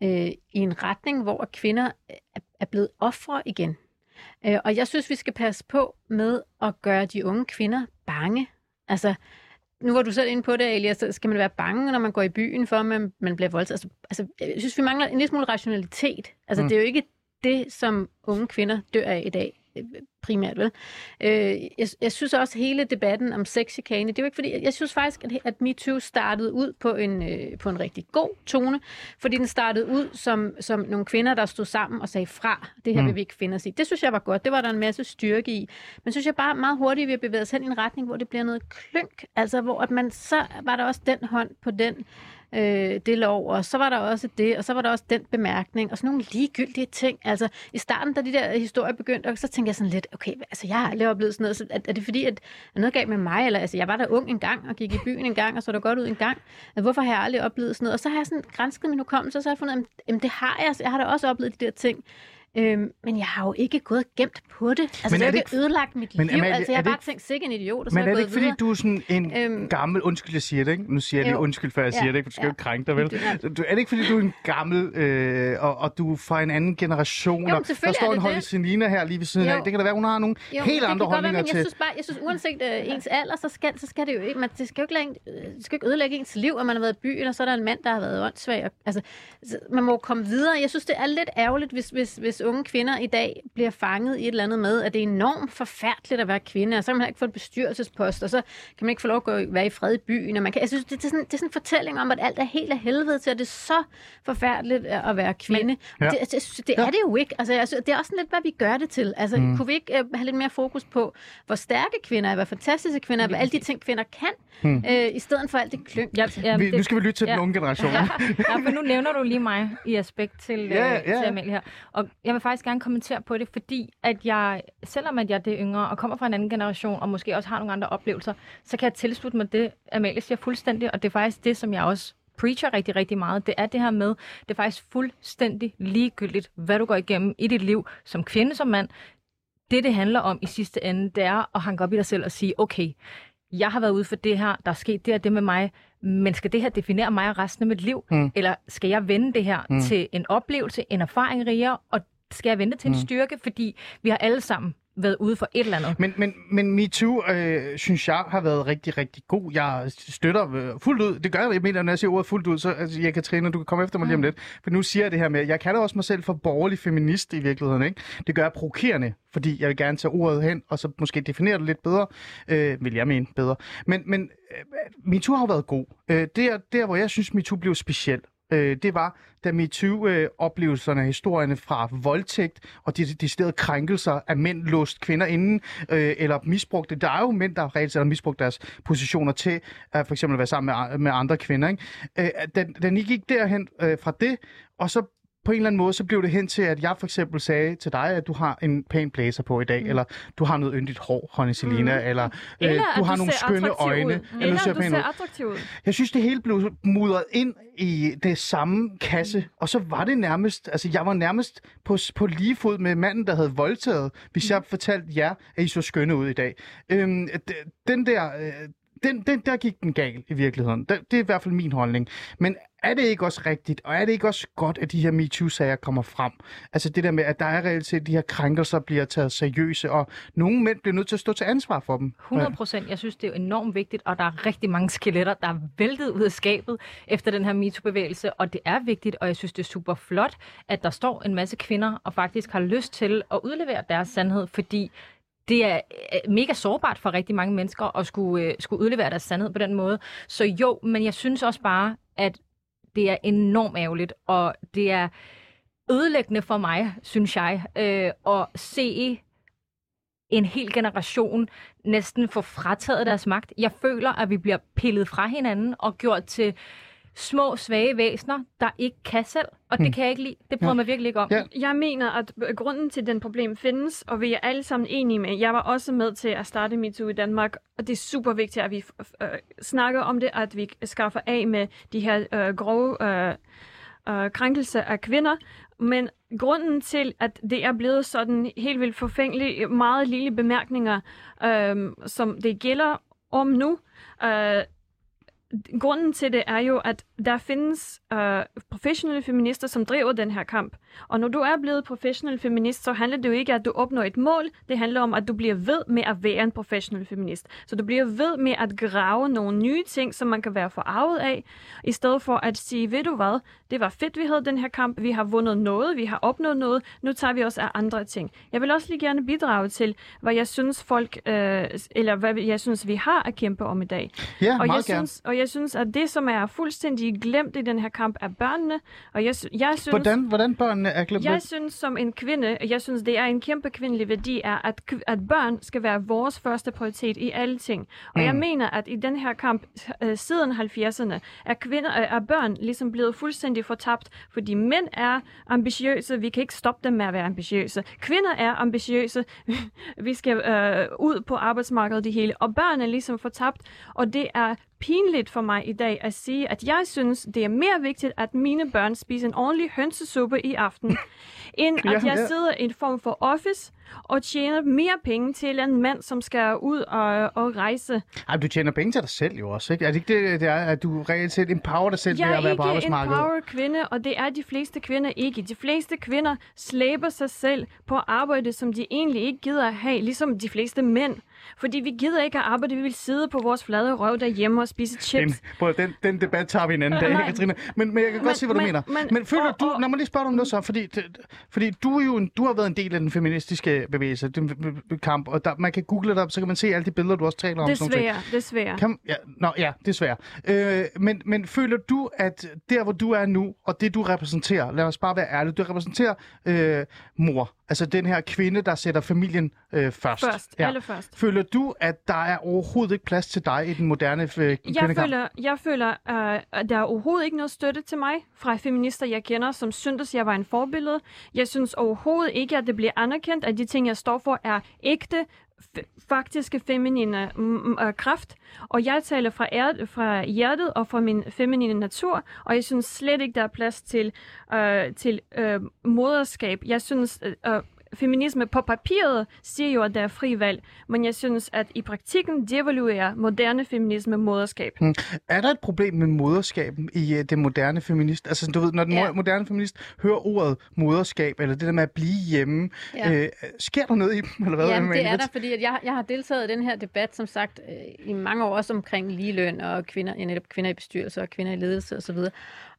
øh, i en retning, hvor kvinder er, er blevet ofre igen. Øh, og jeg synes, vi skal passe på med at gøre de unge kvinder bange. Altså, nu var du selv inde på det, Elias, så skal man være bange, når man går i byen, for at man, man bliver voldtaget. Altså, altså, jeg synes, vi mangler en lille smule rationalitet. Altså, mm. Det er jo ikke det, som unge kvinder dør af i dag primært, vel? Øh, jeg, jeg synes også, hele debatten om sexchikane, det er jo ikke fordi, jeg synes faktisk, at, at MeToo startede ud på en, øh, på en rigtig god tone, fordi den startede ud som, som nogle kvinder, der stod sammen og sagde fra, det her Mm. vil vi ikke finde os i. Det synes jeg var godt, det var der en masse styrke i. Men synes jeg bare meget hurtigt, vi har bevæget os hen i en retning, hvor det bliver noget klynk, altså hvor at man, så var der også den hånd på den øh, det lov, og så var der også det, og så var der også den bemærkning, og sådan nogle ligegyldige ting. Altså, i starten, da de der historier begyndte, og så tænkte jeg sådan lidt, okay, altså, jeg har aldrig oplevet sådan noget, så er, er det fordi, at er noget galt med mig, eller altså, jeg var der ung en gang, og gik i byen en gang, og så der godt ud en gang. Altså, hvorfor har jeg aldrig oplevet sådan noget? Og så har jeg sådan grænsket min hukommelse, og så har jeg fundet, at jamen, det har jeg, jeg har da også oplevet de der ting. Øhm, men jeg har jo ikke gået gemt på det. Altså, Men det er ikke ødelagt mit Men liv. Amalie, altså, jeg har bare tænkt, sikke en idiot, og så Men er er det ikke, fordi videre. du er sådan en Øhm, gammel, undskyld, jeg siger det, ikke? Nu siger jeg lige undskyld, før jeg Ja, siger det, ikke? For du skal jo ja. ikke krænke dig, vel? Det Du, er det ikke, fordi du er en gammel, øh, og, og du er fra en anden generation? Jo, og der står en. Selina her lige ved siden Jo. af. Det kan da være, hun har nogle Jo, helt andre holdninger til... jeg synes bare, jeg synes uanset øh, ens alder, så skal, så skal det jo ikke, man, det skal jo ikke, en- øh, det skal ikke ødelægge ens liv, at man har været i byen, og så er der en mand, der har været åndssvag. Og, altså, så man må komme videre. Jeg synes, det er lidt ærgerligt, hvis, hvis, hvis unge kvinder i dag bliver fanget i et eller andet med, at det er enormt forfærdeligt at være kvinde, og så kan man ikke få en bestyrelsespost, og så kan man ikke få lov at gå, være i fred i byen. Og man kan, jeg synes, det, det, er sådan, det er sådan en fortælling om, at alt er helt af helvede til, at det er så forfærdeligt at være kvinde. Men, Ja. ja. det, det, det er det jo ikke. Altså, jeg synes, det er også sådan lidt, hvad vi gør det til. Altså, mm. kunne vi ikke uh, have lidt mere fokus på, hvor stærke kvinder er, hvor fantastiske kvinder er, hvad alle de ting, kvinder kan, mm. øh, i stedet for alt det klynk. Ja, ja, Vi, nu skal vi lytte til den ja. unge generation. Ja, for nu nævner du lige mig i aspekt til, Ja, ja, ja, til. Amalie her. Og jeg vil faktisk gerne kommentere på det, fordi at jeg, selvom at jeg er det yngre og kommer fra en anden generation, og måske også har nogle andre oplevelser, så kan jeg tilslutte mig det, Amalie siger fuldstændig, og det er faktisk det, som jeg også preacher rigtig, rigtig meget. Det er det her med, det er faktisk fuldstændig ligegyldigt, hvad du går igennem i dit liv, som kvinde, som mand. Det, det handler om i sidste ende, det er at hanke op i dig selv og sige, okay, jeg har været ude for det her, der er sket det og det med mig, men skal det her definere mig og resten af mit liv? Mm. Eller skal jeg vende det her mm. til en oplevelse, en erfaring rigere, og skal jeg vende det til en Mm. styrke? Fordi vi har alle sammen været ude for et eller andet. Men, men, men MeToo, øh, synes jeg, har været rigtig, rigtig god. Jeg støtter øh, fuldt ud. Det gør jeg, jeg mener, når jeg siger ordet fuldt ud, så altså, jeg, Katrine, du kan komme efter mig lige om lidt. For nu siger jeg det her med, jeg kalder også mig selv for borgerlig feminist i virkeligheden. Ikke? Det gør jeg provokerende, fordi jeg vil gerne tage ordet hen, og så måske definere det lidt bedre. Øh, vil jeg mene bedre. Men, men øh, MeToo har jo været god. Øh, der, der, hvor jeg synes, MeToo blev speciel, øh, det var, da MeToo-oplevelserne, øh, historierne fra voldtægt og de deciderede krænkelser af mænd låst kvinder inden, øh, eller misbrugte. Der er jo mænd, der reelt set har misbrugt deres positioner til at for eksempel være sammen med, med andre kvinder. Ikke? Øh, den, den I gik derhen øh, fra det, og så på en eller anden måde, så blev det hen til, at jeg for eksempel sagde til dig, at du har en pæn blazer på i dag, mm. eller du har noget yndigt hår, Honey Selina, mm. eller, øh, Eller du at har du nogle skønne øjne, ud. eller, Eller du ser du ser attraktiv ud. Jeg synes, det hele blev mudret ind i det samme kasse, og så var det nærmest, altså jeg var nærmest på, på lige fod med manden, der havde voldtaget, hvis jeg fortalte jer, at I så skønne ud i dag. Øhm, den der, øh, den, den, der gik den galt i virkeligheden. Det, det er i hvert fald min holdning. Men er det ikke også rigtigt, og er det ikke også godt, at de her MeToo-sager kommer frem? Altså det der med, at der er reelt set, at de her krænkelser bliver taget seriøse, og nogle mænd bliver nødt til at stå til ansvar for dem. 100 procent. Jeg synes, det er enormt vigtigt, og der er rigtig mange skeletter, der er væltet ud af skabet efter den her MeToo-bevægelse, og det er vigtigt, og jeg synes, det er super flot, at der står en masse kvinder og faktisk har lyst til at udlevere deres sandhed, fordi det er øh, mega sårbart for rigtig mange mennesker at skulle, øh, skulle udlevere deres sandhed på den måde. Så jo, men jeg synes også bare, at det er enormt ærgerligt, og det er ødelæggende for mig, synes jeg, øh, at se en hel generation næsten få frataget deres magt. Jeg føler, at vi bliver pillet fra hinanden og gjort til små, svage væsener, der ikke kan selv. Og det kan jeg ikke lide. Det bryder Ja. mig virkelig ikke om. Ja. Jeg mener, at grunden til, at den problem findes, og vi er alle sammen enige med, jeg var også med til at starte MeToo i Danmark, og det er super vigtigt, at vi øh, snakker om det, at vi skaffer af med de her øh, grove øh, øh, krænkelser af kvinder. Men grunden til, at det er blevet sådan helt vildt forfængeligt, meget lille bemærkninger, øh, som det gælder om nu, øh, grunden til det er jo, at der findes øh, professionelle feminister, som driver den her kamp. Og når du er blevet professionel feminist, så handler det jo ikke at du opnår et mål. Det handler om, at du bliver ved med at være en professionel feminist. Så du bliver ved med at grave nogle nye ting, som man kan være forarvet af, i stedet for at sige, ved du hvad, det var fedt, vi havde den her kamp, vi har vundet noget, vi har opnået noget, nu tager vi også af andre ting. Jeg vil også lige gerne bidrage til, hvad jeg synes folk, øh, eller hvad jeg synes, vi har at kæmpe om i dag. Ja, Og jeg, gerne. synes, og jeg synes, at det, som er fuldstændig glemt i den her kamp, er børnene. Og jeg, jeg synes, Hvordan, hvordan børnene er glemt? jeg synes som en kvinde, jeg synes, det er en kæmpe kvindelig værdi, er, at, at børn skal være vores første prioritet i alle ting. Og mm. jeg mener, at i den her kamp øh, siden 70'erne, er, kvinder, øh, er børn ligesom blevet fuldstændig fortabt, fordi mænd er ambitiøse, vi kan ikke stoppe dem med at være ambitiøse. Kvinder er ambitiøse, vi skal øh, ud på arbejdsmarkedet det hele, og børn er ligesom fortabt, og det er pinligt for mig i dag at sige, at jeg synes, det er mere vigtigt, at mine børn spiser en ordentlig hønsesuppe i aften, end at jeg sidder i en form for office og tjener mere penge til en mand, som skal ud og, og rejse. Ej, du tjener penge til dig selv jo også, ikke? Er det ikke det, det er, at du reelt set empower dig selv Jeg ved er at være på ikke en arbejdsmarkedet? power kvinde, og det er de fleste kvinder ikke. De fleste kvinder slæber sig selv på arbejde, som de egentlig ikke gider at have, ligesom de fleste mænd. Fordi vi gider ikke at arbejde, vi vil sidde på vores flade røv derhjemme og spise Den, chips. prøv, den, den debat tager vi en anden dag. Katrine. Men, men jeg kan godt Men- se, hvad du men- mener. men- Men føler og- du... og- Lad mig lige spørge dig om noget så, fordi, det- fordi du, er jo en, du har været en del af den feministiske bevægelse, den kamp, og der, man kan google dig op, så kan man se alle de billeder, du også taler om. Desværre, desværre. Kan, ja, nå, ja, desværre. Øh, men, men føler du, at der, hvor du er nu, og det, du repræsenterer, lad os bare være ærlige, du repræsenterer øh, mor, altså den her kvinde, der sætter familien øh, først. Først, allerførst. Føler du, at der er overhovedet ikke plads til dig i den moderne øh, Jeg føler, jeg føler uh, at der er overhovedet ikke noget støtte til mig fra feminister, jeg kender, som syntes, jeg var en forbillede. Jeg synes overhovedet ikke, at det bliver anerkendt, at de ting, jeg står for, er ægte, faktiske feminine øh, kraft. Og jeg taler fra, er, fra hjertet og fra min feminine natur, og jeg synes slet ikke, der er plads til, øh, til øh, moderskab. Jeg synes... øh, øh Feminisme på papiret siger jo, at der er fri valg, men jeg synes, at i praktikken devaluerer moderne feminisme moderskab. Er der et problem med moderskaben i uh, det moderne feminist? Altså, du ved, når den Ja. ja. moderne feminist hører ordet moderskab, eller det der med at blive hjemme, Ja. ja. øh, sker der noget i dem, eller hvad? Jamen, det er der, fordi at jeg, jeg har deltaget i den her debat, som sagt, øh, i mange år også omkring ligeløn og kvinder, ja, netop kvinder i bestyrelser og kvinder i ledelse osv.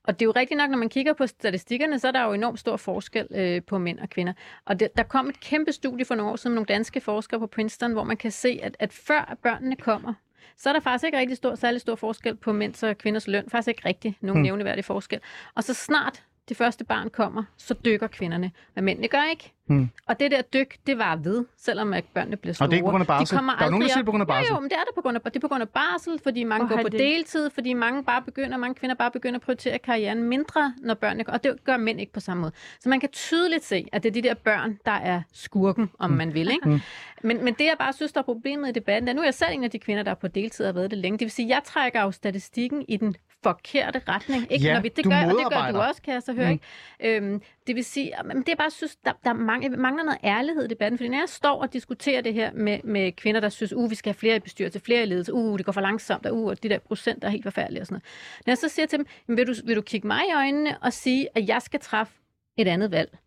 Og det er jo rigtigt nok, når man kigger på statistikkerne, så er der jo enormt stor forskel øh, på mænd og kvinder. Og det, der kom et kæmpe studie for nogle år siden med nogle danske forskere på Princeton, hvor man kan se, at, at før børnene kommer, så er der faktisk ikke rigtig stor, særlig stor forskel på mænds og kvinders løn. Faktisk ikke rigtig nogen Hmm. nævneværdig forskel. Og så snart det første barn kommer, så dykker kvinderne, men mændene gør ikke. Hmm. Og det der dyk, det var ved, selvom at børnene bliver store. Og det er ikke på grund af barsel? De Der er nogen, der siger, er på grund af barsel. Jo, jo, men det er det på grund af, det er på grund af barsel, fordi mange Og går på det- deltid, fordi mange bare begynder, mange kvinder bare begynder at prioritere karrieren mindre, når børnene går, og det gør mænd ikke på samme måde. Så man kan tydeligt se, at det er de der børn, der er skurken, om man vil. Ikke? Mm. Men, men det, jeg bare synes, der er problemet i debatten, er, nu er jeg selv en af de kvinder, der er på deltid og har været det længe. Det vil sige, at jeg trækker jo statistikken i den forkerte retning. Ikke? Ja, Når vi, det gør, og det gør du også, kan jeg så høre. Mm. Ikke? Øhm, det vil sige, men det er bare synes, der, der mangler, mangler noget ærlighed i debatten. Fordi når jeg står og diskuterer det her med, med kvinder, der synes, uh, vi skal have flere i bestyrelse, flere i ledelse, uh, det går for langsomt, og uh, og de der procent er helt forfærdelige og sådan noget. Når jeg så siger til dem, "Men vil du, vil du kigge mig i øjnene og sige, at jeg skal træffe et andet valg?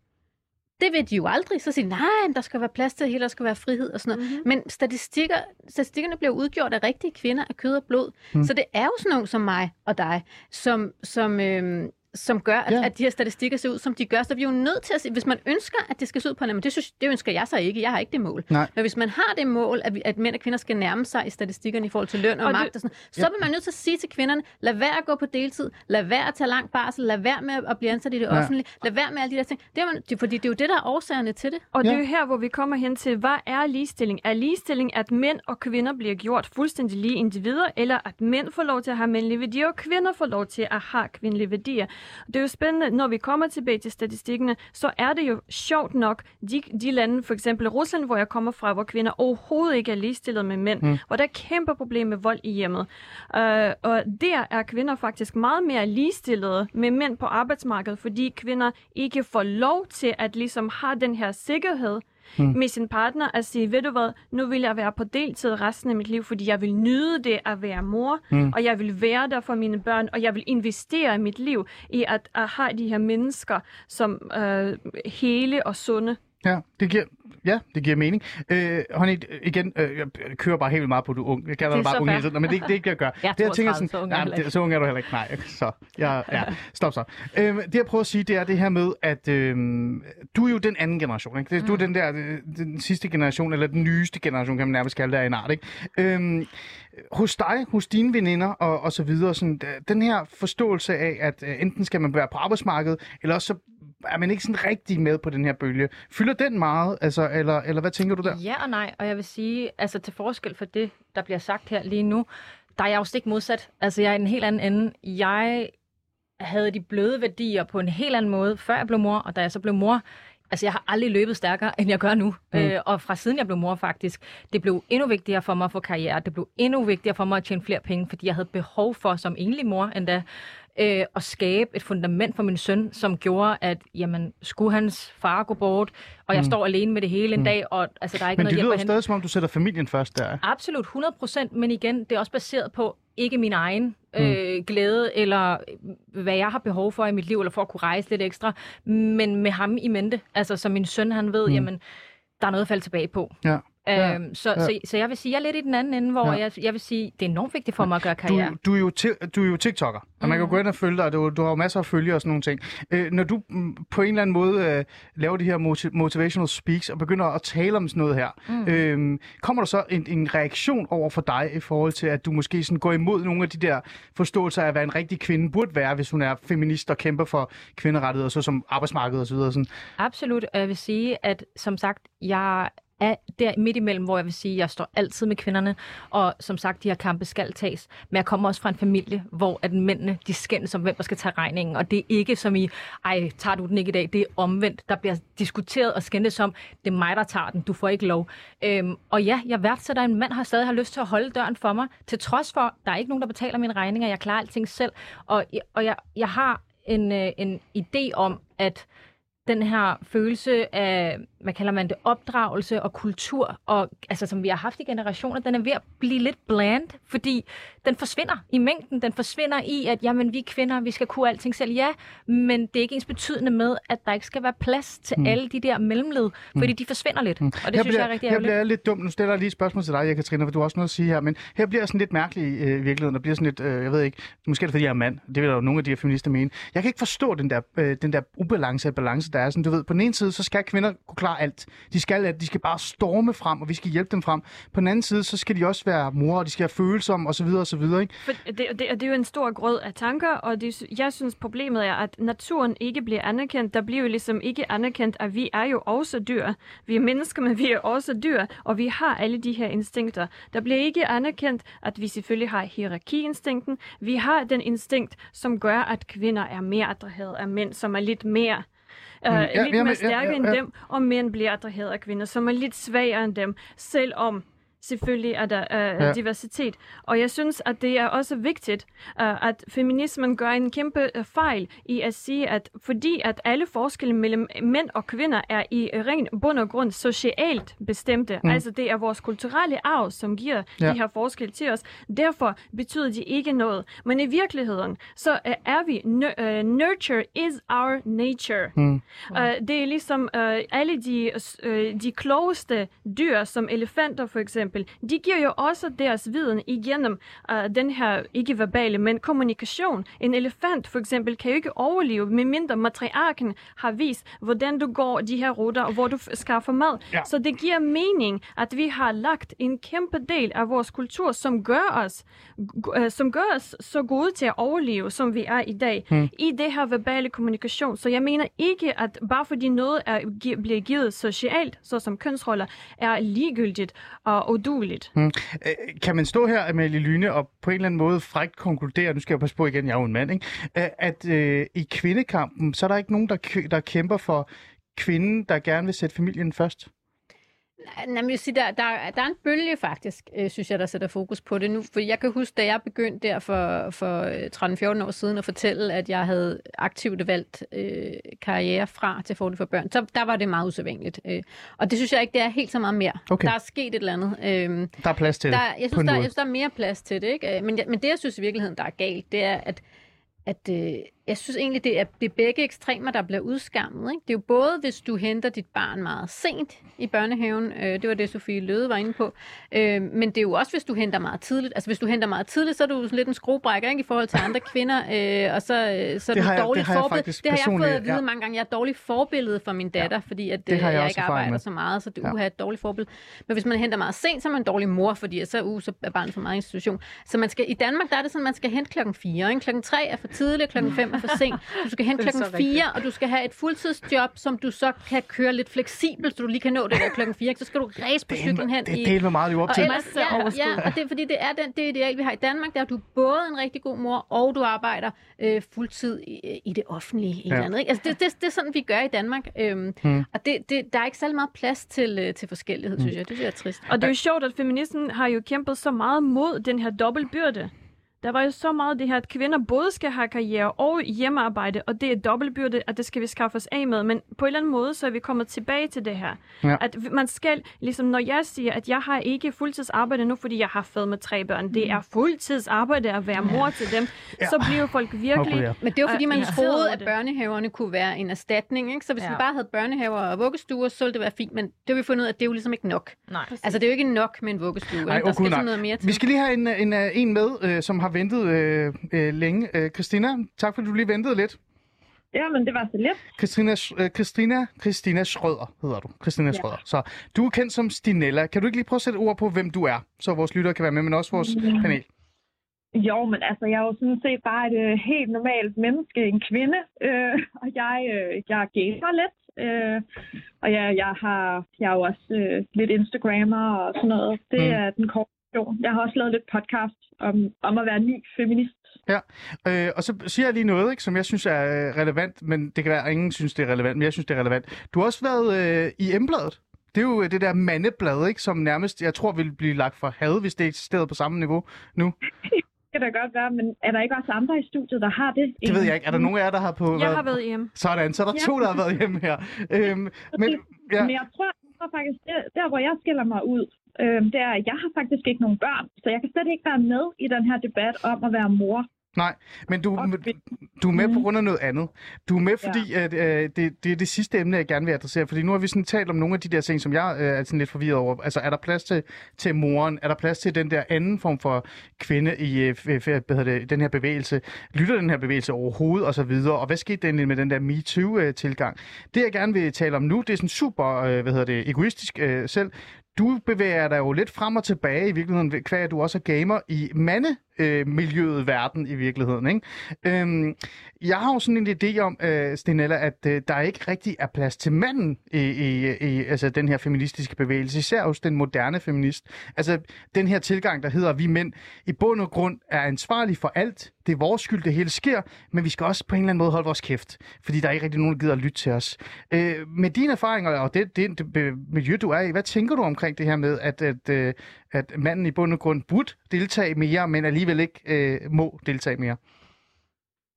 Det vil de jo aldrig. Så siger de, nej, der skal være plads til hele, der skal være frihed og sådan noget. Mhm. Men statistikker, statistikkerne bliver udgjort af rigtige kvinder af kød og blod. Mm. Så det er jo sådan nogen som mig og dig, som, som, øhm, som gør, at, Ja. ja. at de her statistikker ser ud, som de gør. Så vi er jo nødt til at se, hvis man ønsker, at det skal se ud på en måde, det, synes, det ønsker jeg så ikke. Jeg har ikke det mål. Nej. Men hvis man har det mål, at, vi, at mænd og kvinder skal nærme sig i statistikkerne i forhold til løn og, Og og det- magt og sådan så bliver man nødt til at sige til kvinderne, lad være at gå på deltid, lad være at tage lang barsel, lad være med at blive ansat i det Ja. offentlige, lad være med alle de der ting. Det er man, det, fordi det er jo det, der er årsagerne til det. Og det Ja. er jo her, hvor vi kommer hen til, hvad er ligestilling? Er ligestilling, at mænd og kvinder bliver gjort fuldstændig lige individer, eller at mænd får lov til at have mandlige værdier, og kvinder får lov til at have kvindelige værdier? Det er jo spændende, når vi kommer tilbage til statistikkerne, så er det jo sjovt nok, de, de lande, for eksempel Rusland, hvor jeg kommer fra, hvor kvinder overhovedet ikke er ligestillet med mænd, mm. hvor der er kæmpe problem med vold i hjemmet. Uh, og der er kvinder faktisk meget mere ligestillede med mænd på arbejdsmarkedet, fordi kvinder ikke får lov til at ligesom have den her sikkerhed mm. med sin partner at sige, ved du hvad, nu vil jeg være på deltid resten af mit liv, fordi jeg vil nyde det at være mor, mm. og jeg vil være der for mine børn, og jeg vil investere mit liv i at, at have de her mennesker som øh, hele og sunde. Ja, det giver, ja, det giver mening. Øh, Honey, igen, øh, jeg kører bare helt meget på, du er ung. Jeg kalder dig bare ung hele tiden. Men det, det er ikke det, jeg gør. Jeg det, jeg tænker 32, så ung nej, det, så ung er du heller ikke. Nej, så, ja, ja, stop så. Øh, det, jeg prøver at sige, det er det her med, at øh, du er jo den anden generation. Ikke? Du er den der, øh, den sidste generation, eller den nyeste generation, kan man nærmest kalde det af en art. Ikke? Øh, hos dig, hos dine veninder og, og så videre, sådan, øh, den her forståelse af, at øh, enten skal man være på arbejdsmarkedet, eller også så er man ikke sådan rigtig med på den her bølge. Fylder den meget, altså, eller, eller hvad tænker du der? Ja og nej, og jeg vil sige, altså til forskel for det, der bliver sagt her lige nu, der er jeg jo stik modsat. Altså jeg er i en helt anden ende. Jeg havde de bløde værdier på en helt anden måde, før jeg blev mor, og da jeg så blev mor, altså jeg har aldrig løbet stærkere, end jeg gør nu. Mm. Øh, og fra siden jeg blev mor faktisk, det blev endnu vigtigere for mig at få karriere, det blev endnu vigtigere for mig at tjene flere penge, fordi jeg havde behov for som enlig mor endda, øh, at skabe et fundament for min søn, som gjorde, at jamen, skulle hans far gå bort, og jeg mm. står alene med det hele en Mm. dag, og altså, der er ikke Men noget det hjælp lyder at hente. stadig, som om du sætter familien først der. Absolut, 100 procent, men igen, det er også baseret på ikke min egen øh, glæde, eller øh, hvad jeg har behov for i mit liv, eller for at kunne rejse lidt ekstra, men med ham i mente. Altså, som min søn, han ved, mm. jamen, der er noget at falde tilbage på. Ja. Ja, Øhm, så, ja. så, så jeg vil sige, jeg er lidt i den anden ende, hvor Ja. jeg, jeg vil sige, det er enormt vigtigt for mig at gøre karriere. Du, du, er jo du er jo TikToker, og man kan jo gå ind og følge dig, og du, du har jo masser af følgere og sådan nogle ting. Øh, når du mm, på en eller anden måde øh, laver de her moti- motivational speaks og begynder at tale om sådan noget her, mm. øh, kommer der så en, en reaktion over for dig i forhold til, at du måske sådan går imod nogle af de der forståelser af, hvad en rigtig kvinde burde være, hvis hun er feminist og kæmper for kvinderettigheder, så som arbejdsmarkedet og så videre. Sådan. Absolut, og jeg vil sige, at som sagt, jeg er der midt imellem, hvor jeg vil sige, at jeg står altid med kvinderne, og som sagt, de her kampe skal tages. Men jeg kommer også fra en familie, hvor at mændene, de skændes om, hvem der skal tage regningen, og det er ikke som i, ej, tager du den ikke i dag? Det er omvendt. Der bliver diskuteret og skændes om, det er mig, der tager den, du får ikke lov. Øhm, og ja, jeg værdsætter, at en mand har stadig har lyst til at holde døren for mig, til trods for, der er ikke nogen, der betaler mine regninger, jeg klarer alting selv, og, og jeg, jeg har en, øh, en idé om, at den her følelse af, hvad kalder man det, opdragelse og kultur, og, altså, som vi har haft i generationer, den er ved at blive lidt bland, fordi den forsvinder i mængden. Den forsvinder i, at jamen, vi er kvinder, vi skal kunne alting selv. Ja, men det er ikke ens betydende med, at der ikke skal være plads til mm. alle de der mellemled, fordi de forsvinder lidt. Mm. Og det her synes bliver, jeg er rigtig Her ærgerligt. bliver jeg lidt dum. Nu stiller jeg lige et spørgsmål til dig, Katrina, for du har også noget at sige her. Men her bliver jeg sådan lidt mærkelig øh, i virkeligheden. Der bliver sådan lidt, øh, jeg ved ikke, måske er det fordi jeg er mand. Det vil der jo nogle af de her feminister mene. Jeg kan ikke forstå den der, øh, den der ubalance balance, der er. Sådan, du ved, på den ene side, så skal kvinder kunne klare klare alt. De skal at De skal bare storme frem, og vi skal hjælpe dem frem. På den anden side, så skal de også være mor, og de skal have følsomme, og så videre og så videre. Ikke? For det, det, det er jo en stor grød af tanker, og det, jeg synes problemet er, at naturen ikke bliver anerkendt. Der bliver jo ligesom ikke anerkendt, at vi er jo også dyr. Vi er mennesker, men vi er også dyr, og vi har alle de her instinkter. Der bliver ikke anerkendt, at vi selvfølgelig har hierarkiinstinkten. Vi har den instinkt, som gør, at kvinder er mere attraheret af mænd, som er lidt mere Uh, ja, lidt ja, mere stærke ja, ja, end ja. dem, og mænd bliver attraheret af kvinder, som er lidt svagere end dem, selvom selvfølgelig er der uh, Ja. diversitet. Og jeg synes, at det er også vigtigt, uh, at feminismen gør en kæmpe uh, fejl i at sige, at fordi at alle forskelle mellem mænd og kvinder er i ren bund og grund socialt bestemte, mm. altså det er vores kulturelle arv, som giver Ja. de her forskelle til os, derfor betyder de ikke noget. Men i virkeligheden, så uh, er vi, nu- uh, nurture is our nature. Mm. Uh, det er ligesom uh, alle de, uh, de klogeste dyr, som elefanter for eksempel, de giver jo også deres viden igennem uh, den her ikke verbale, men kommunikation. En elefant for eksempel kan jo ikke overleve, medmindre matriarken har vist, hvordan du går de her ruter, og hvor du skaffer mad. Ja. Så det giver mening, at vi har lagt en kæmpe del af vores kultur, som gør os, uh, som gør os så gode til at overleve, som vi er i dag, Hmm. i det her verbale kommunikation. Så jeg mener ikke, at bare fordi noget er, bliver givet socialt, såsom kønsroller, er ligegyldigt og uduligt. Mm. Øh, Kan man stå her, Amalie Lyne, og på en eller anden måde frækt konkludere, nu skal jeg passe på igen, jeg er jo en mand, ikke? Øh, at øh, i kvindekampen, så er der ikke nogen, der, k- der kæmper for kvinden, der gerne vil sætte familien først? Nej, men jeg sige, der, der, der er en bølge faktisk, øh, synes jeg, der sætter fokus på det nu. For jeg kan huske, da jeg begyndte der for, for øh, 13-14 år siden at fortælle, at jeg havde aktivt valgt øh, karriere fra til fordel for børn, så der var det meget usædvanligt. Øh, og det synes jeg ikke, det er helt så meget mere. Okay. Der er sket et eller andet. Øh, Der er plads til der, det, jeg, synes, der, jeg synes, der er mere plads til det. Ikke? Øh, Men, jeg- men det, jeg synes i virkeligheden, der er galt, det er, at, at øh, jeg synes egentlig, det er, det er begge ekstremer, der bliver udskammet. Ikke? Det er jo både, hvis du henter dit barn meget sent i børnehaven, øh, det var det, Sofie Løde var inde på, øh, men det er jo også, hvis du henter meget tidligt. Altså, hvis du henter meget tidligt, så er du lidt en skruebrækker ikke? i forhold til andre kvinder, øh, og så, øh, så er Det du jeg- dårligt det forbillede. Det har jeg fået at vide ja. mange gange. Jeg er et dårligt forbillede for min datter, ja. fordi at, Det øh, har jeg jeg, ikke arbejder med. så meget, så det Ja. uha, et dårligt forbillede. Men hvis man henter meget sent, så er man en dårlig mor, fordi så, uh, så er barnet for meget institution. Så man skal, i Danmark der er det sådan, at man skal hente klokken 4. Ikke? Klokken 3 er for tidligt, klokken 5 er for sent. Du skal Det er klokken så 4, og du skal have et fuldtidsjob, som du så kan køre lidt fleksibelt, så du lige kan nå det der klokken 4. Så skal du ræse på cyklen hen det i... er delt med meget jo op Og til. ellers, ja, ja, og det er fordi, det er den, det ideal, vi har i Danmark, der er, at du er både en rigtig god mor, og du arbejder øh, fuldtid i, i det offentlige. Ja. Eller andet, ikke? Altså, det, det, det er sådan, vi gør i Danmark. Øhm, Hmm. Og det, det, der er ikke særlig meget plads til, øh, til forskellighed, synes jeg. Det synes jeg er trist. Og det er jo sjovt, at feministen har jo kæmpet så meget mod den her dobbeltbyrde. Der var jo så meget det her, at kvinder både skal have karriere og hjemmearbejde, og det er dobbeltbyrde, at det skal vi skaffe os af med. Men på en eller anden måde, så er vi kommet tilbage til det her. Ja. At man skal, ligesom når jeg siger, at jeg har ikke fuldtidsarbejde nu, fordi jeg har fået med tre børn. Det er fuldtidsarbejde at være mor til dem. Ja. Så bliver folk virkelig... Gud, ja. Men det var fordi, man irriteret troede, at børnehaverne kunne være en erstatning. Ikke? Så hvis Ja. vi bare havde børnehaver og vuggestuer, så ville det være fint. Men det har vi fundet ud af, at det er jo ligesom ikke nok. Nej. Altså, det er jo ikke nok med en vuggestue. Ej, ikke? Der skal sådan noget mere til. Vi skal lige have en, en, en, en med, øh, som har ventet øh, øh, længe. Øh, Christina, tak fordi du lige ventede lidt. Ja, men det var så lidt. Christina, øh, Christina, Christina Schrøder hedder du. Christina Ja. Schrøder. Så du er kendt som Stinella. Kan du ikke lige prøve at sætte ord på, hvem du er, så vores lyttere kan være med, men også vores Mm. panel? Jo, men altså, jeg er jo sådan set bare et øh, helt normalt menneske, en kvinde, øh, og jeg, øh, jeg gamer lidt, øh, og jeg, jeg, har, jeg er jo også øh, lidt Instagrammer og sådan noget. Det Mm. er den korte version. Jeg har også lavet lidt podcast om, om at være ny feminist. Øh, og så siger jeg lige noget, ikke, som jeg synes er øh, relevant, men det kan være, at ingen synes, det er relevant, men jeg synes, det er relevant. Du har også været øh, i Embladet. Det er jo øh, det der mandeblad, ikke, som nærmest, jeg tror, vil blive lagt for had, hvis det eksisterede på samme niveau nu. Det kan da godt være, men er der ikke også andre i studiet, der har det? Det ved jeg ikke. Er der nogen af jer, der har på... Jeg har været hjemme. Sådan, så er der Ja. to, der har været hjemme her. Øhm, men, ja, Men jeg tror, jeg tror faktisk, der, der hvor jeg skiller mig ud, øh, det er, at jeg har faktisk ikke nogen børn, så jeg kan slet ikke være med i den her debat om at være mor. Nej, men du, du er med på Mhm. grund af noget andet. Du er med, fordi at, øh, det, det er det sidste emne, jeg gerne vil adressere. Fordi nu har vi sådan talt om nogle af de der ting, som jeg øh, er sådan lidt forvirret over. Altså, er der plads til, til moren? Er der plads til den der anden form for kvinde i øh, hvad hedder det, den her bevægelse? Lytter den her bevægelse overhovedet? Og så videre. Og hvad skete der egentlig med den der MeToo-tilgang? Det, jeg gerne vil tale om nu, det er sådan super, øh, hvad hedder det, egoistisk øh, selv. Du bevæger dig jo lidt frem og tilbage i virkeligheden, ved- du også er gamer i Øh, mandemiljøet verden i virkeligheden. Ikke? Øhm, jeg har jo sådan en idé om, øh, Stenella, at øh, der ikke rigtig er plads til manden i, i, i altså den her feministiske bevægelse, især hos den moderne feminist. Altså den her tilgang, der hedder, at vi mænd i bund og grund er ansvarlige for alt. Det er vores skyld, det hele sker, men vi skal også på en eller anden måde holde vores kæft, fordi der er ikke rigtig nogen, der gider at lytte til os. Øh, med dine erfaringer og det, det, det miljø, du er i, hvad tænker du omkring det her med, at, at, øh, at manden i bund og grund burde deltage mere, men alligevel ikke øh, må deltage mere?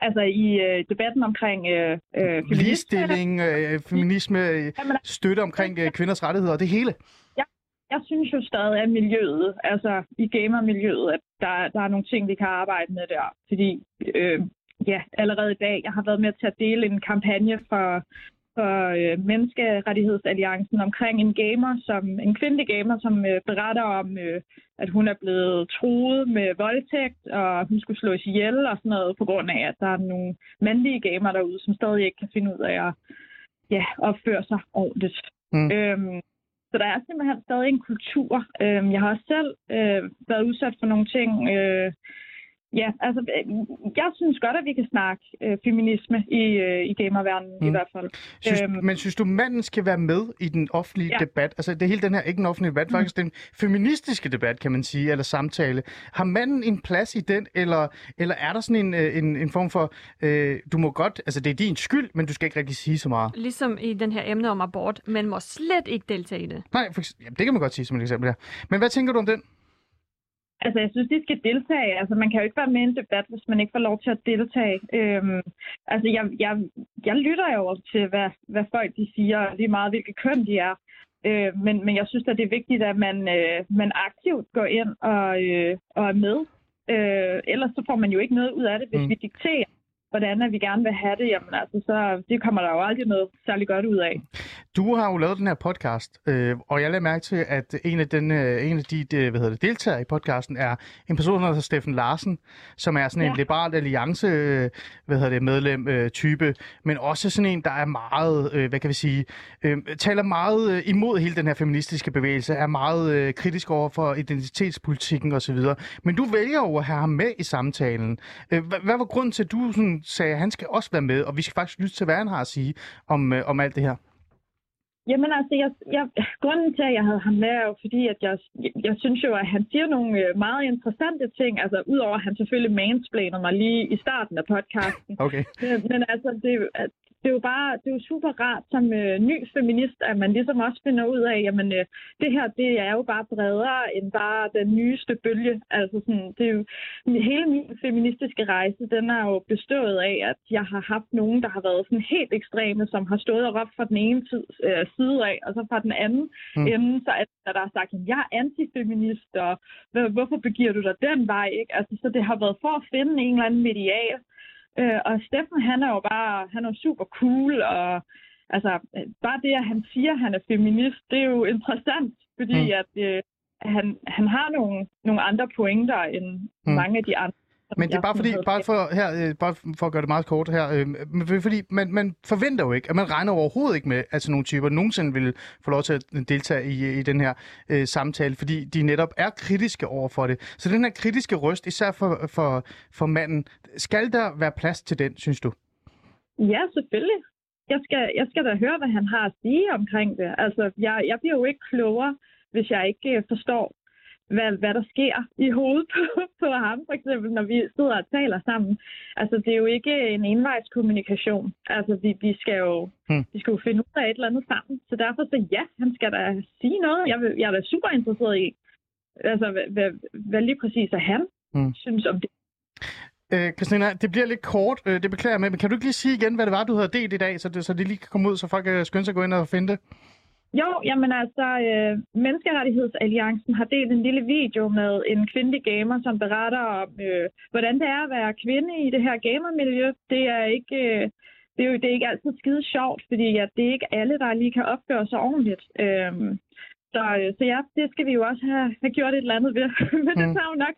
Altså i øh, debatten omkring øh, øh, feminisme, Ligestilling, øh, feminisme, øh, støtte omkring øh, kvinders rettigheder og det hele. jeg synes jo stadig, at miljøet, altså i gamermiljøet, at der, der er nogle ting, vi kan arbejde med der. Fordi øh, ja, allerede i dag, jeg har været med til at dele en kampagne for, for øh, Menneskerettighedsalliancen omkring en gamer, som en kvindelig gamer, som øh, beretter om, øh, at hun er blevet truet med voldtægt, og hun skulle slås ihjel og sådan noget, på grund af, at der er nogle mandlige gamer derude, som stadig ikke kan finde ud af at ja, opføre sig ordentligt. Mm. Øhm, så der er simpelthen stadig en kultur. Øhm, jeg har også selv øh, været udsat for nogle ting. Øh, ja, altså, øh, jeg synes godt, at vi kan snakke øh, feminisme i, øh, i gamerverdenen Mm. i hvert fald. Synes, Øhm. men synes du, manden skal være med i den offentlige Ja. debat? Altså, det er hele den her, ikke en offentlig debat, faktisk den feministiske debat, kan man sige, eller samtale. Har manden en plads i den, eller, eller er der sådan en, øh, en, en form for, øh, du må godt, altså det er din skyld, men du skal ikke rigtig sige så meget? Ligesom i den her emne om abort, men må slet ikke deltage i det. Nej, for, jamen, det kan man godt sige som et eksempel her. Men hvad tænker du om den? Altså, jeg synes, de skal deltage. Altså, man kan jo ikke være med i en debat, hvis man ikke får lov til at deltage. Øhm, altså, jeg, jeg, jeg lytter jo til, hvad, hvad folk de siger, lige meget hvilket køn de er. Øh, men, men jeg synes, at det er vigtigt, at man, øh, man aktivt går ind og, øh, og er med. Øh, ellers så får man jo ikke noget ud af det, hvis Mm. mm. vi dikterer, hvordan at vi gerne vil have det. Jamen, altså, så det kommer der jo aldrig noget særlig godt ud af. Du har jo lavet den her podcast, øh, og jeg lader mærke til, at en af, den, øh, en af de de hvad hedder det, deltagere i podcasten er en person, der hedder Steffen Larsen, som er sådan en Ja. liberal alliance øh, hvad hedder det, medlem øh, type, men også sådan en, der er meget, øh, hvad kan vi sige, øh, taler meget øh, imod hele den her feministiske bevægelse, er meget øh, kritisk over for identitetspolitikken osv. Men du vælger jo at have ham med i samtalen. Øh, hvad, hvad var grunden til, at du sådan, sagde, at han skal også være med, og vi skal faktisk lytte til, hvad han har at sige om, øh, om alt det her? Jamen altså, jeg, jeg, grunden til, at jeg havde ham med, er jo fordi, at jeg, jeg, jeg synes jo, at han siger nogle øh, meget interessante ting. Altså, udover at han selvfølgelig mansplaner mig lige i starten af podcasten. Okay. Men, men altså, det, det er jo bare, det er jo super rart som øh, ny feminist, at man ligesom også finder ud af, jamen øh, det her, det er jo bare bredere end bare den nyeste bølge. Altså sådan, det er jo, hele min feministiske rejse, den er jo bestået af, at jeg har haft nogen, der har været sådan helt ekstreme, som har stået og råbt fra den ene tid, øh, side af, og så fra den anden Mm. ende, så at der har sagt, at jeg er antifeminist, og "Hvor- hvorfor begiver du dig den vej? Ikke? Altså, så det har været for at finde en eller anden medial. Øh, og Steffen, han er jo bare, han er super cool, og altså, bare det, at han siger, at han er feminist, det er jo interessant, fordi Mm. at øh, han, han har nogle, nogle andre pointer end Mm. mange af de andre. Men det er bare fordi, bare for, her, øh, bare for at gøre det meget kort her, øh, men fordi man, man forventer jo ikke, at man regner overhovedet ikke med, at sådan nogle typer nogensinde vil få lov til at deltage i, i den her øh, samtale, fordi de netop er kritiske over for det. Så den her kritiske røst, især for, for, for manden, skal der være plads til den, synes du? Ja, selvfølgelig. Jeg skal, jeg skal da høre, hvad han har at sige omkring det. Altså, jeg, jeg bliver jo ikke klogere, hvis jeg ikke øh, forstår, hvad, hvad der sker i hovedet på, på ham, for eksempel, når vi sidder og taler sammen. Altså, det er jo ikke en envejskommunikation. Altså, vi, vi, skal jo, Hmm. vi skal jo finde ud af et eller andet sammen. Så derfor så ja, han skal da sige noget. Jeg, jeg er da super interesseret i, altså, hvad, hvad, hvad lige præcis er han Hmm. synes om det. Øh, Christina, det bliver lidt kort, øh, det beklager jeg med, men kan du ikke lige sige igen, hvad det var, du havde delt i dag, så det, så det lige kan komme ud, så folk kan skynde sig at gå ind og finde det? Jo, jamen altså, øh, Menneskerettighedsalliancen har delt en lille video med en kvindelig gamer, som beretter om, øh, hvordan det er at være kvinde i det her gamermiljø. Det er ikke... Øh, det er jo det er ikke altid skide sjovt, fordi ja, det er ikke alle, der lige kan opføre sig ordentligt. Øhm, så, øh, så ja, det skal vi jo også have, have gjort et eller andet ved. Men det Mm. tager jo nok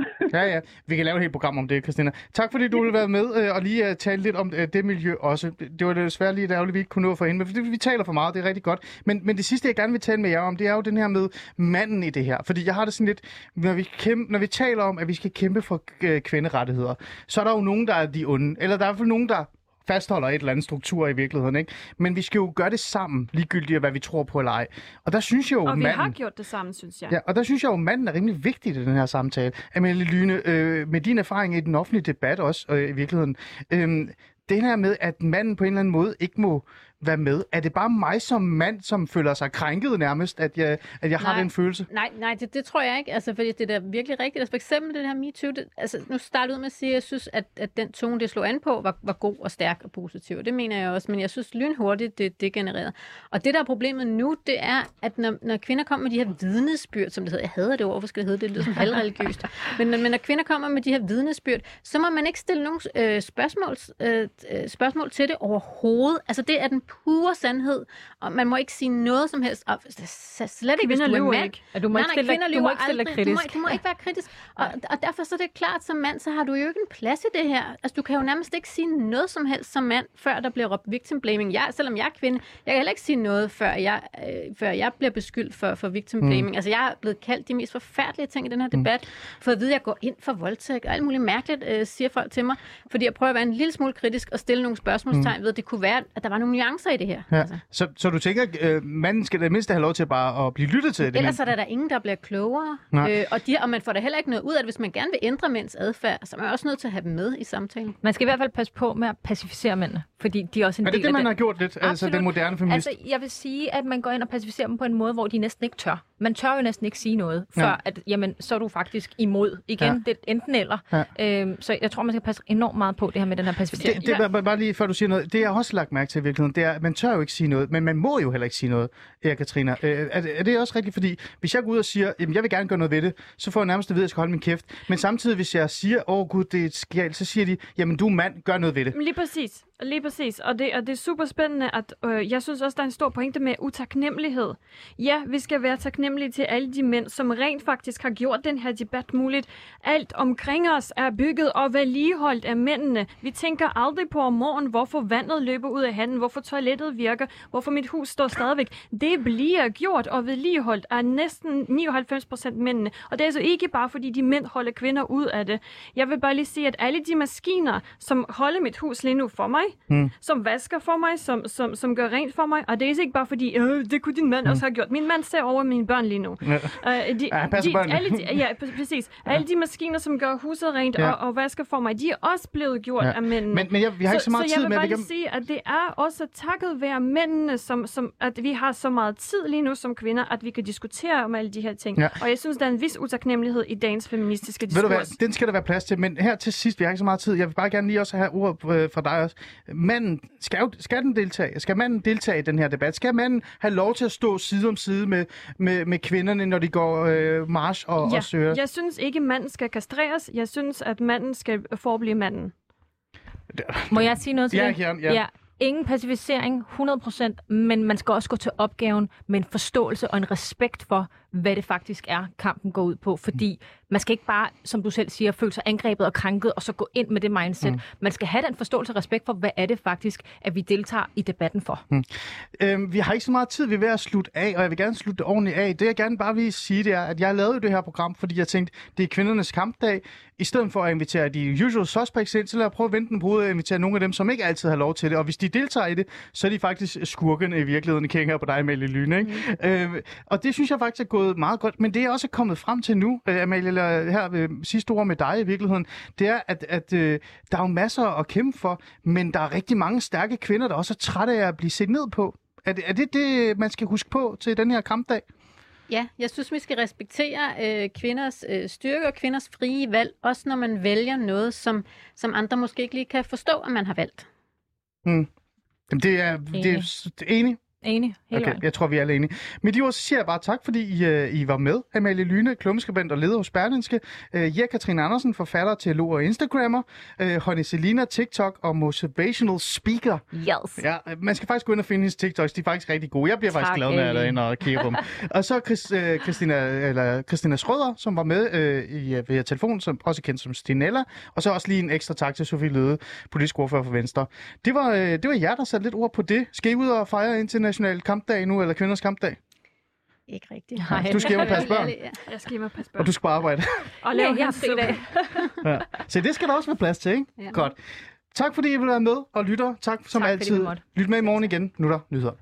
Ja, ja. Vi kan lave et helt program om det, Christina. Tak fordi du ville være med øh, og lige uh, tale lidt om uh, det miljø også. Det, var desværre lige ærgerligt, vi ikke kunne nå for hende, men fordi vi taler for meget, det er rigtig godt. Men, men det sidste, jeg gerne vil tale med jer om, det er jo den her med manden i det her. Fordi jeg har det sådan lidt, når vi, kæmpe, når vi taler om, at vi skal kæmpe for uh, kvinderettigheder, så er der jo nogen, der er de onde. Eller der er i hvert fald nogen, der fastholder et eller andet struktur i virkeligheden, ikke? Men vi skal jo gøre det sammen, ligegyldigt hvad vi tror på eller ej. Og der synes jeg jo, Og vi manden... har gjort det sammen, synes jeg. Ja, og der synes jeg jo, manden er rimelig vigtig i den her samtale. Amelie Lyne, øh, med din erfaring i den offentlige debat også, øh, i virkeligheden, øh, det her med, at manden på en eller anden måde ikke må være med, er det bare mig som mand, som føler sig krænket nærmest, at jeg, at jeg har den følelse? Nej, nej det, det tror jeg ikke, altså, fordi det er da virkelig rigtigt. Altså, for eksempel det her MeToo, det, altså, nu startede jeg ud med at sige, at jeg synes, at, at den tone, det slog an på, var, var god og stærk og positiv. Det mener jeg også, men jeg synes lynhurtigt, det, det genererede. Og det, der er problemet nu, det er, at når, når kvinder kommer med de her vidnesbyrd, som det hedder, jeg hader det ord, hvorfor skal det hedde det, det lyder som halvreligiøst, men, når- men når kvinder kommer med de her vidnesbyrd, så må man ikke stille nogen øh, spørgsmål, øh, øh, spørgsmål til det overhovedet. Altså, det er den pure sandhed, og man må ikke sige noget som helst, og slet ikke, hvis Kvinder du er lyver mand. ikke. Du må Nej, ikke nej, stille, kvinder dig- du må ikke stille dig aldrig. Du må, kritisk. du må ikke være kritisk. Og, og derfor så er det klart, som mand, så har du jo ikke en plads i det her. Altså, du kan jo nærmest ikke sige noget som helst som mand, før der bliver råbt victim blaming. Jeg, selvom jeg er kvinde, jeg kan heller ikke sige noget, før jeg, øh, før jeg bliver beskyldt for, for victim blaming. Mm. Altså, jeg er blevet kaldt de mest forfærdelige ting i den her debat, for at vide, at jeg går ind for voldtægt og alt muligt mærkeligt, øh, siger folk til mig, fordi jeg prøver at være en lille smule kritisk og stille nogle spørgsmålstegn mm. ved, at det kunne være, at der var nogle nuancer i det her. Ja. Altså. Så, så du tænker, at øh, manden skal det mindste have lov til bare at blive lyttet til? Det Ellers mand? er der, der ingen, der bliver klogere. Nej. Øh, og, de, og man får da heller ikke noget ud af det. Hvis man gerne vil ændre mænds adfærd, så er man også nødt til at have dem med i samtalen. Man skal i hvert fald passe på med at pacificere mændene, fordi de er også en Er det del det, man har gjort lidt? Altså Absolut. den moderne feminist? Altså, jeg vil sige, at man går ind og pacificerer dem på en måde, hvor de næsten ikke tør. Man tør jo næsten ikke sige noget, før Ja. at, jamen, så er du faktisk imod. Igen, Ja. ja. det er enten eller. Ja. Øhm, så jeg tror, man skal passe enormt meget på det her med den her pacificering. Det, det, bare, bare lige før du siger noget, det jeg har også lagt mærke til i virkeligheden, det er, at man tør jo ikke sige noget, men man må jo heller ikke sige noget, Erik Katrina. Øh, er, det- er det også rigtigt? Fordi hvis jeg går ud og siger, jamen jeg vil gerne gøre noget ved det, så får jeg nærmest at vide, at jeg skal holde min kæft. Men samtidig, hvis jeg siger, åh oh, gud, det er et skjal, så siger de, jamen du er mand, gør noget ved det. Lige præcis. Lige præcis. Og det, og det er super spændende, at øh, jeg synes også, der er en stor pointe med utaknemmelighed. Ja, vi skal være taknemmelige til alle de mænd, som rent faktisk har gjort den her debat muligt. Alt omkring os er bygget og vedligeholdt af mændene. Vi tænker aldrig på om morgenen, hvorfor vandet løber ud af handen, hvorfor toilettet virker, hvorfor mit hus står stadigvæk. Det bliver gjort og vedligeholdt af næsten 99 procent mændene. Og det er altså ikke bare, fordi de mænd holder kvinder ud af det. Jeg vil bare lige sige, at alle de maskiner, som holder mit hus lige nu for mig, mm som vasker for mig, som, som, som gør rent for mig, og det er ikke bare fordi, øh, det kunne din mand mm. også have gjort. Min mand ser over mine børn lige nu. Ja. Øh, de, Ja, alle de, ja, præ- præcis. Ja. Alle de maskiner, som gør huset rent Ja. og, og vasker for mig, de er også blevet gjort Ja. af mændene. Men, men jeg, vi har ikke så meget så tid jeg vil med bare lige sige, at det er også takket være mændene, som, som, at vi har så meget tid lige nu som kvinder, at vi kan diskutere om alle de her ting. Ja. Og jeg synes, der er en vis utaknemmelighed i dagens feministiske Ved du diskurs. hvad, den skal der være plads til, men her til sidst, vi har ikke så meget tid, jeg vil bare gerne lige også have ord øh, fra dig også. Manden, skal, jo, skal den deltage? Skal manden deltage i den her debat? Skal manden have lov til at stå side om side med, med, med kvinderne, når de går øh, march og, ja, og søger? jeg synes ikke, manden skal kastreres. Jeg synes, at manden skal forblive manden. Må jeg sige noget til Ja, det? Kjern, ja. ja. Ingen pacificering, 100%, men man skal også gå til opgaven med en forståelse og en respekt for, hvad det faktisk er, kampen går ud på. Fordi man skal ikke bare, som du selv siger, føle sig angrebet og krænket, og så gå ind med det mindset. Mm. Man skal have den forståelse og respekt for, hvad er det faktisk, at vi deltager i debatten for. Mm. Øhm, vi har ikke så meget tid, vi er ved at slutte af, og jeg vil gerne slutte det ordentligt af. Det jeg gerne bare vil sige, det er, at jeg lavede det her program, fordi jeg tænkte, det er kvindernes kampdag. I stedet for at invitere de usual suspects ind, så lad jeg prøve at vente den på hovedet og invitere nogle af dem, som ikke altid har lov til det. Og hvis de deltager i det, så er de faktisk skurkene i virkeligheden, kigger på dig, Amalie Lyne. Ikke? Mm. Øhm, og det synes jeg faktisk er gået meget godt. Men det er også kommet frem til nu, øh, Amalie, eller her øh, sidste ord med dig i virkeligheden, det er, at, at øh, der er jo masser at kæmpe for, men der er rigtig mange stærke kvinder, der også er trætte af at blive set ned på. Er det, er det det, man skal huske på til den her kampdag? Ja, jeg synes, vi skal respektere øh, kvinders øh, styrke og kvinders frie valg, også når man vælger noget, som, som andre måske ikke lige kan forstå, at man har valgt. Mm. Jamen, det er, det er Enig. Enig. Hele Okay, vejen. jeg tror, vi er alle enige. Med de ord, så siger jeg bare tak, fordi I, øh, I var med. Amalie Lyne, klummeskribent og leder hos Berlinske. Øh, ja, Katrine Andersen, forfatter, teolog og Instagrammer. Øh, Honey Selina, TikTok og motivational speaker. Yes. Ja, man skal faktisk gå ind og finde hendes TikToks. De er faktisk rigtig gode. Jeg bliver faktisk Tak, glad, når jeg er derinde og kigger på dem. og så Chris, øh, Christina, eller Christina Schrøder, som var med øh, i, via telefon, som også er kendt som Stinella. Og så også lige en ekstra tak til Sofie Løde, politisk ordfører for Venstre. Det var, øh, det var jer, der satte lidt ord på det. Skal I ud og fejre international kampdag nu, eller kvinders kampdag? Ikke rigtigt. Nej. Du skal hjem og passe børn, Ja. Jeg skal hjem og passe på. og du skal bare arbejde. Og Ja, lave fri i dag. ja. Så det skal der også være plads til, ikke? Ja. Godt. Tak fordi I vil være med og lytter. Tak som Tak, altid. Lyt med i morgen igen. Nu er der nyheder.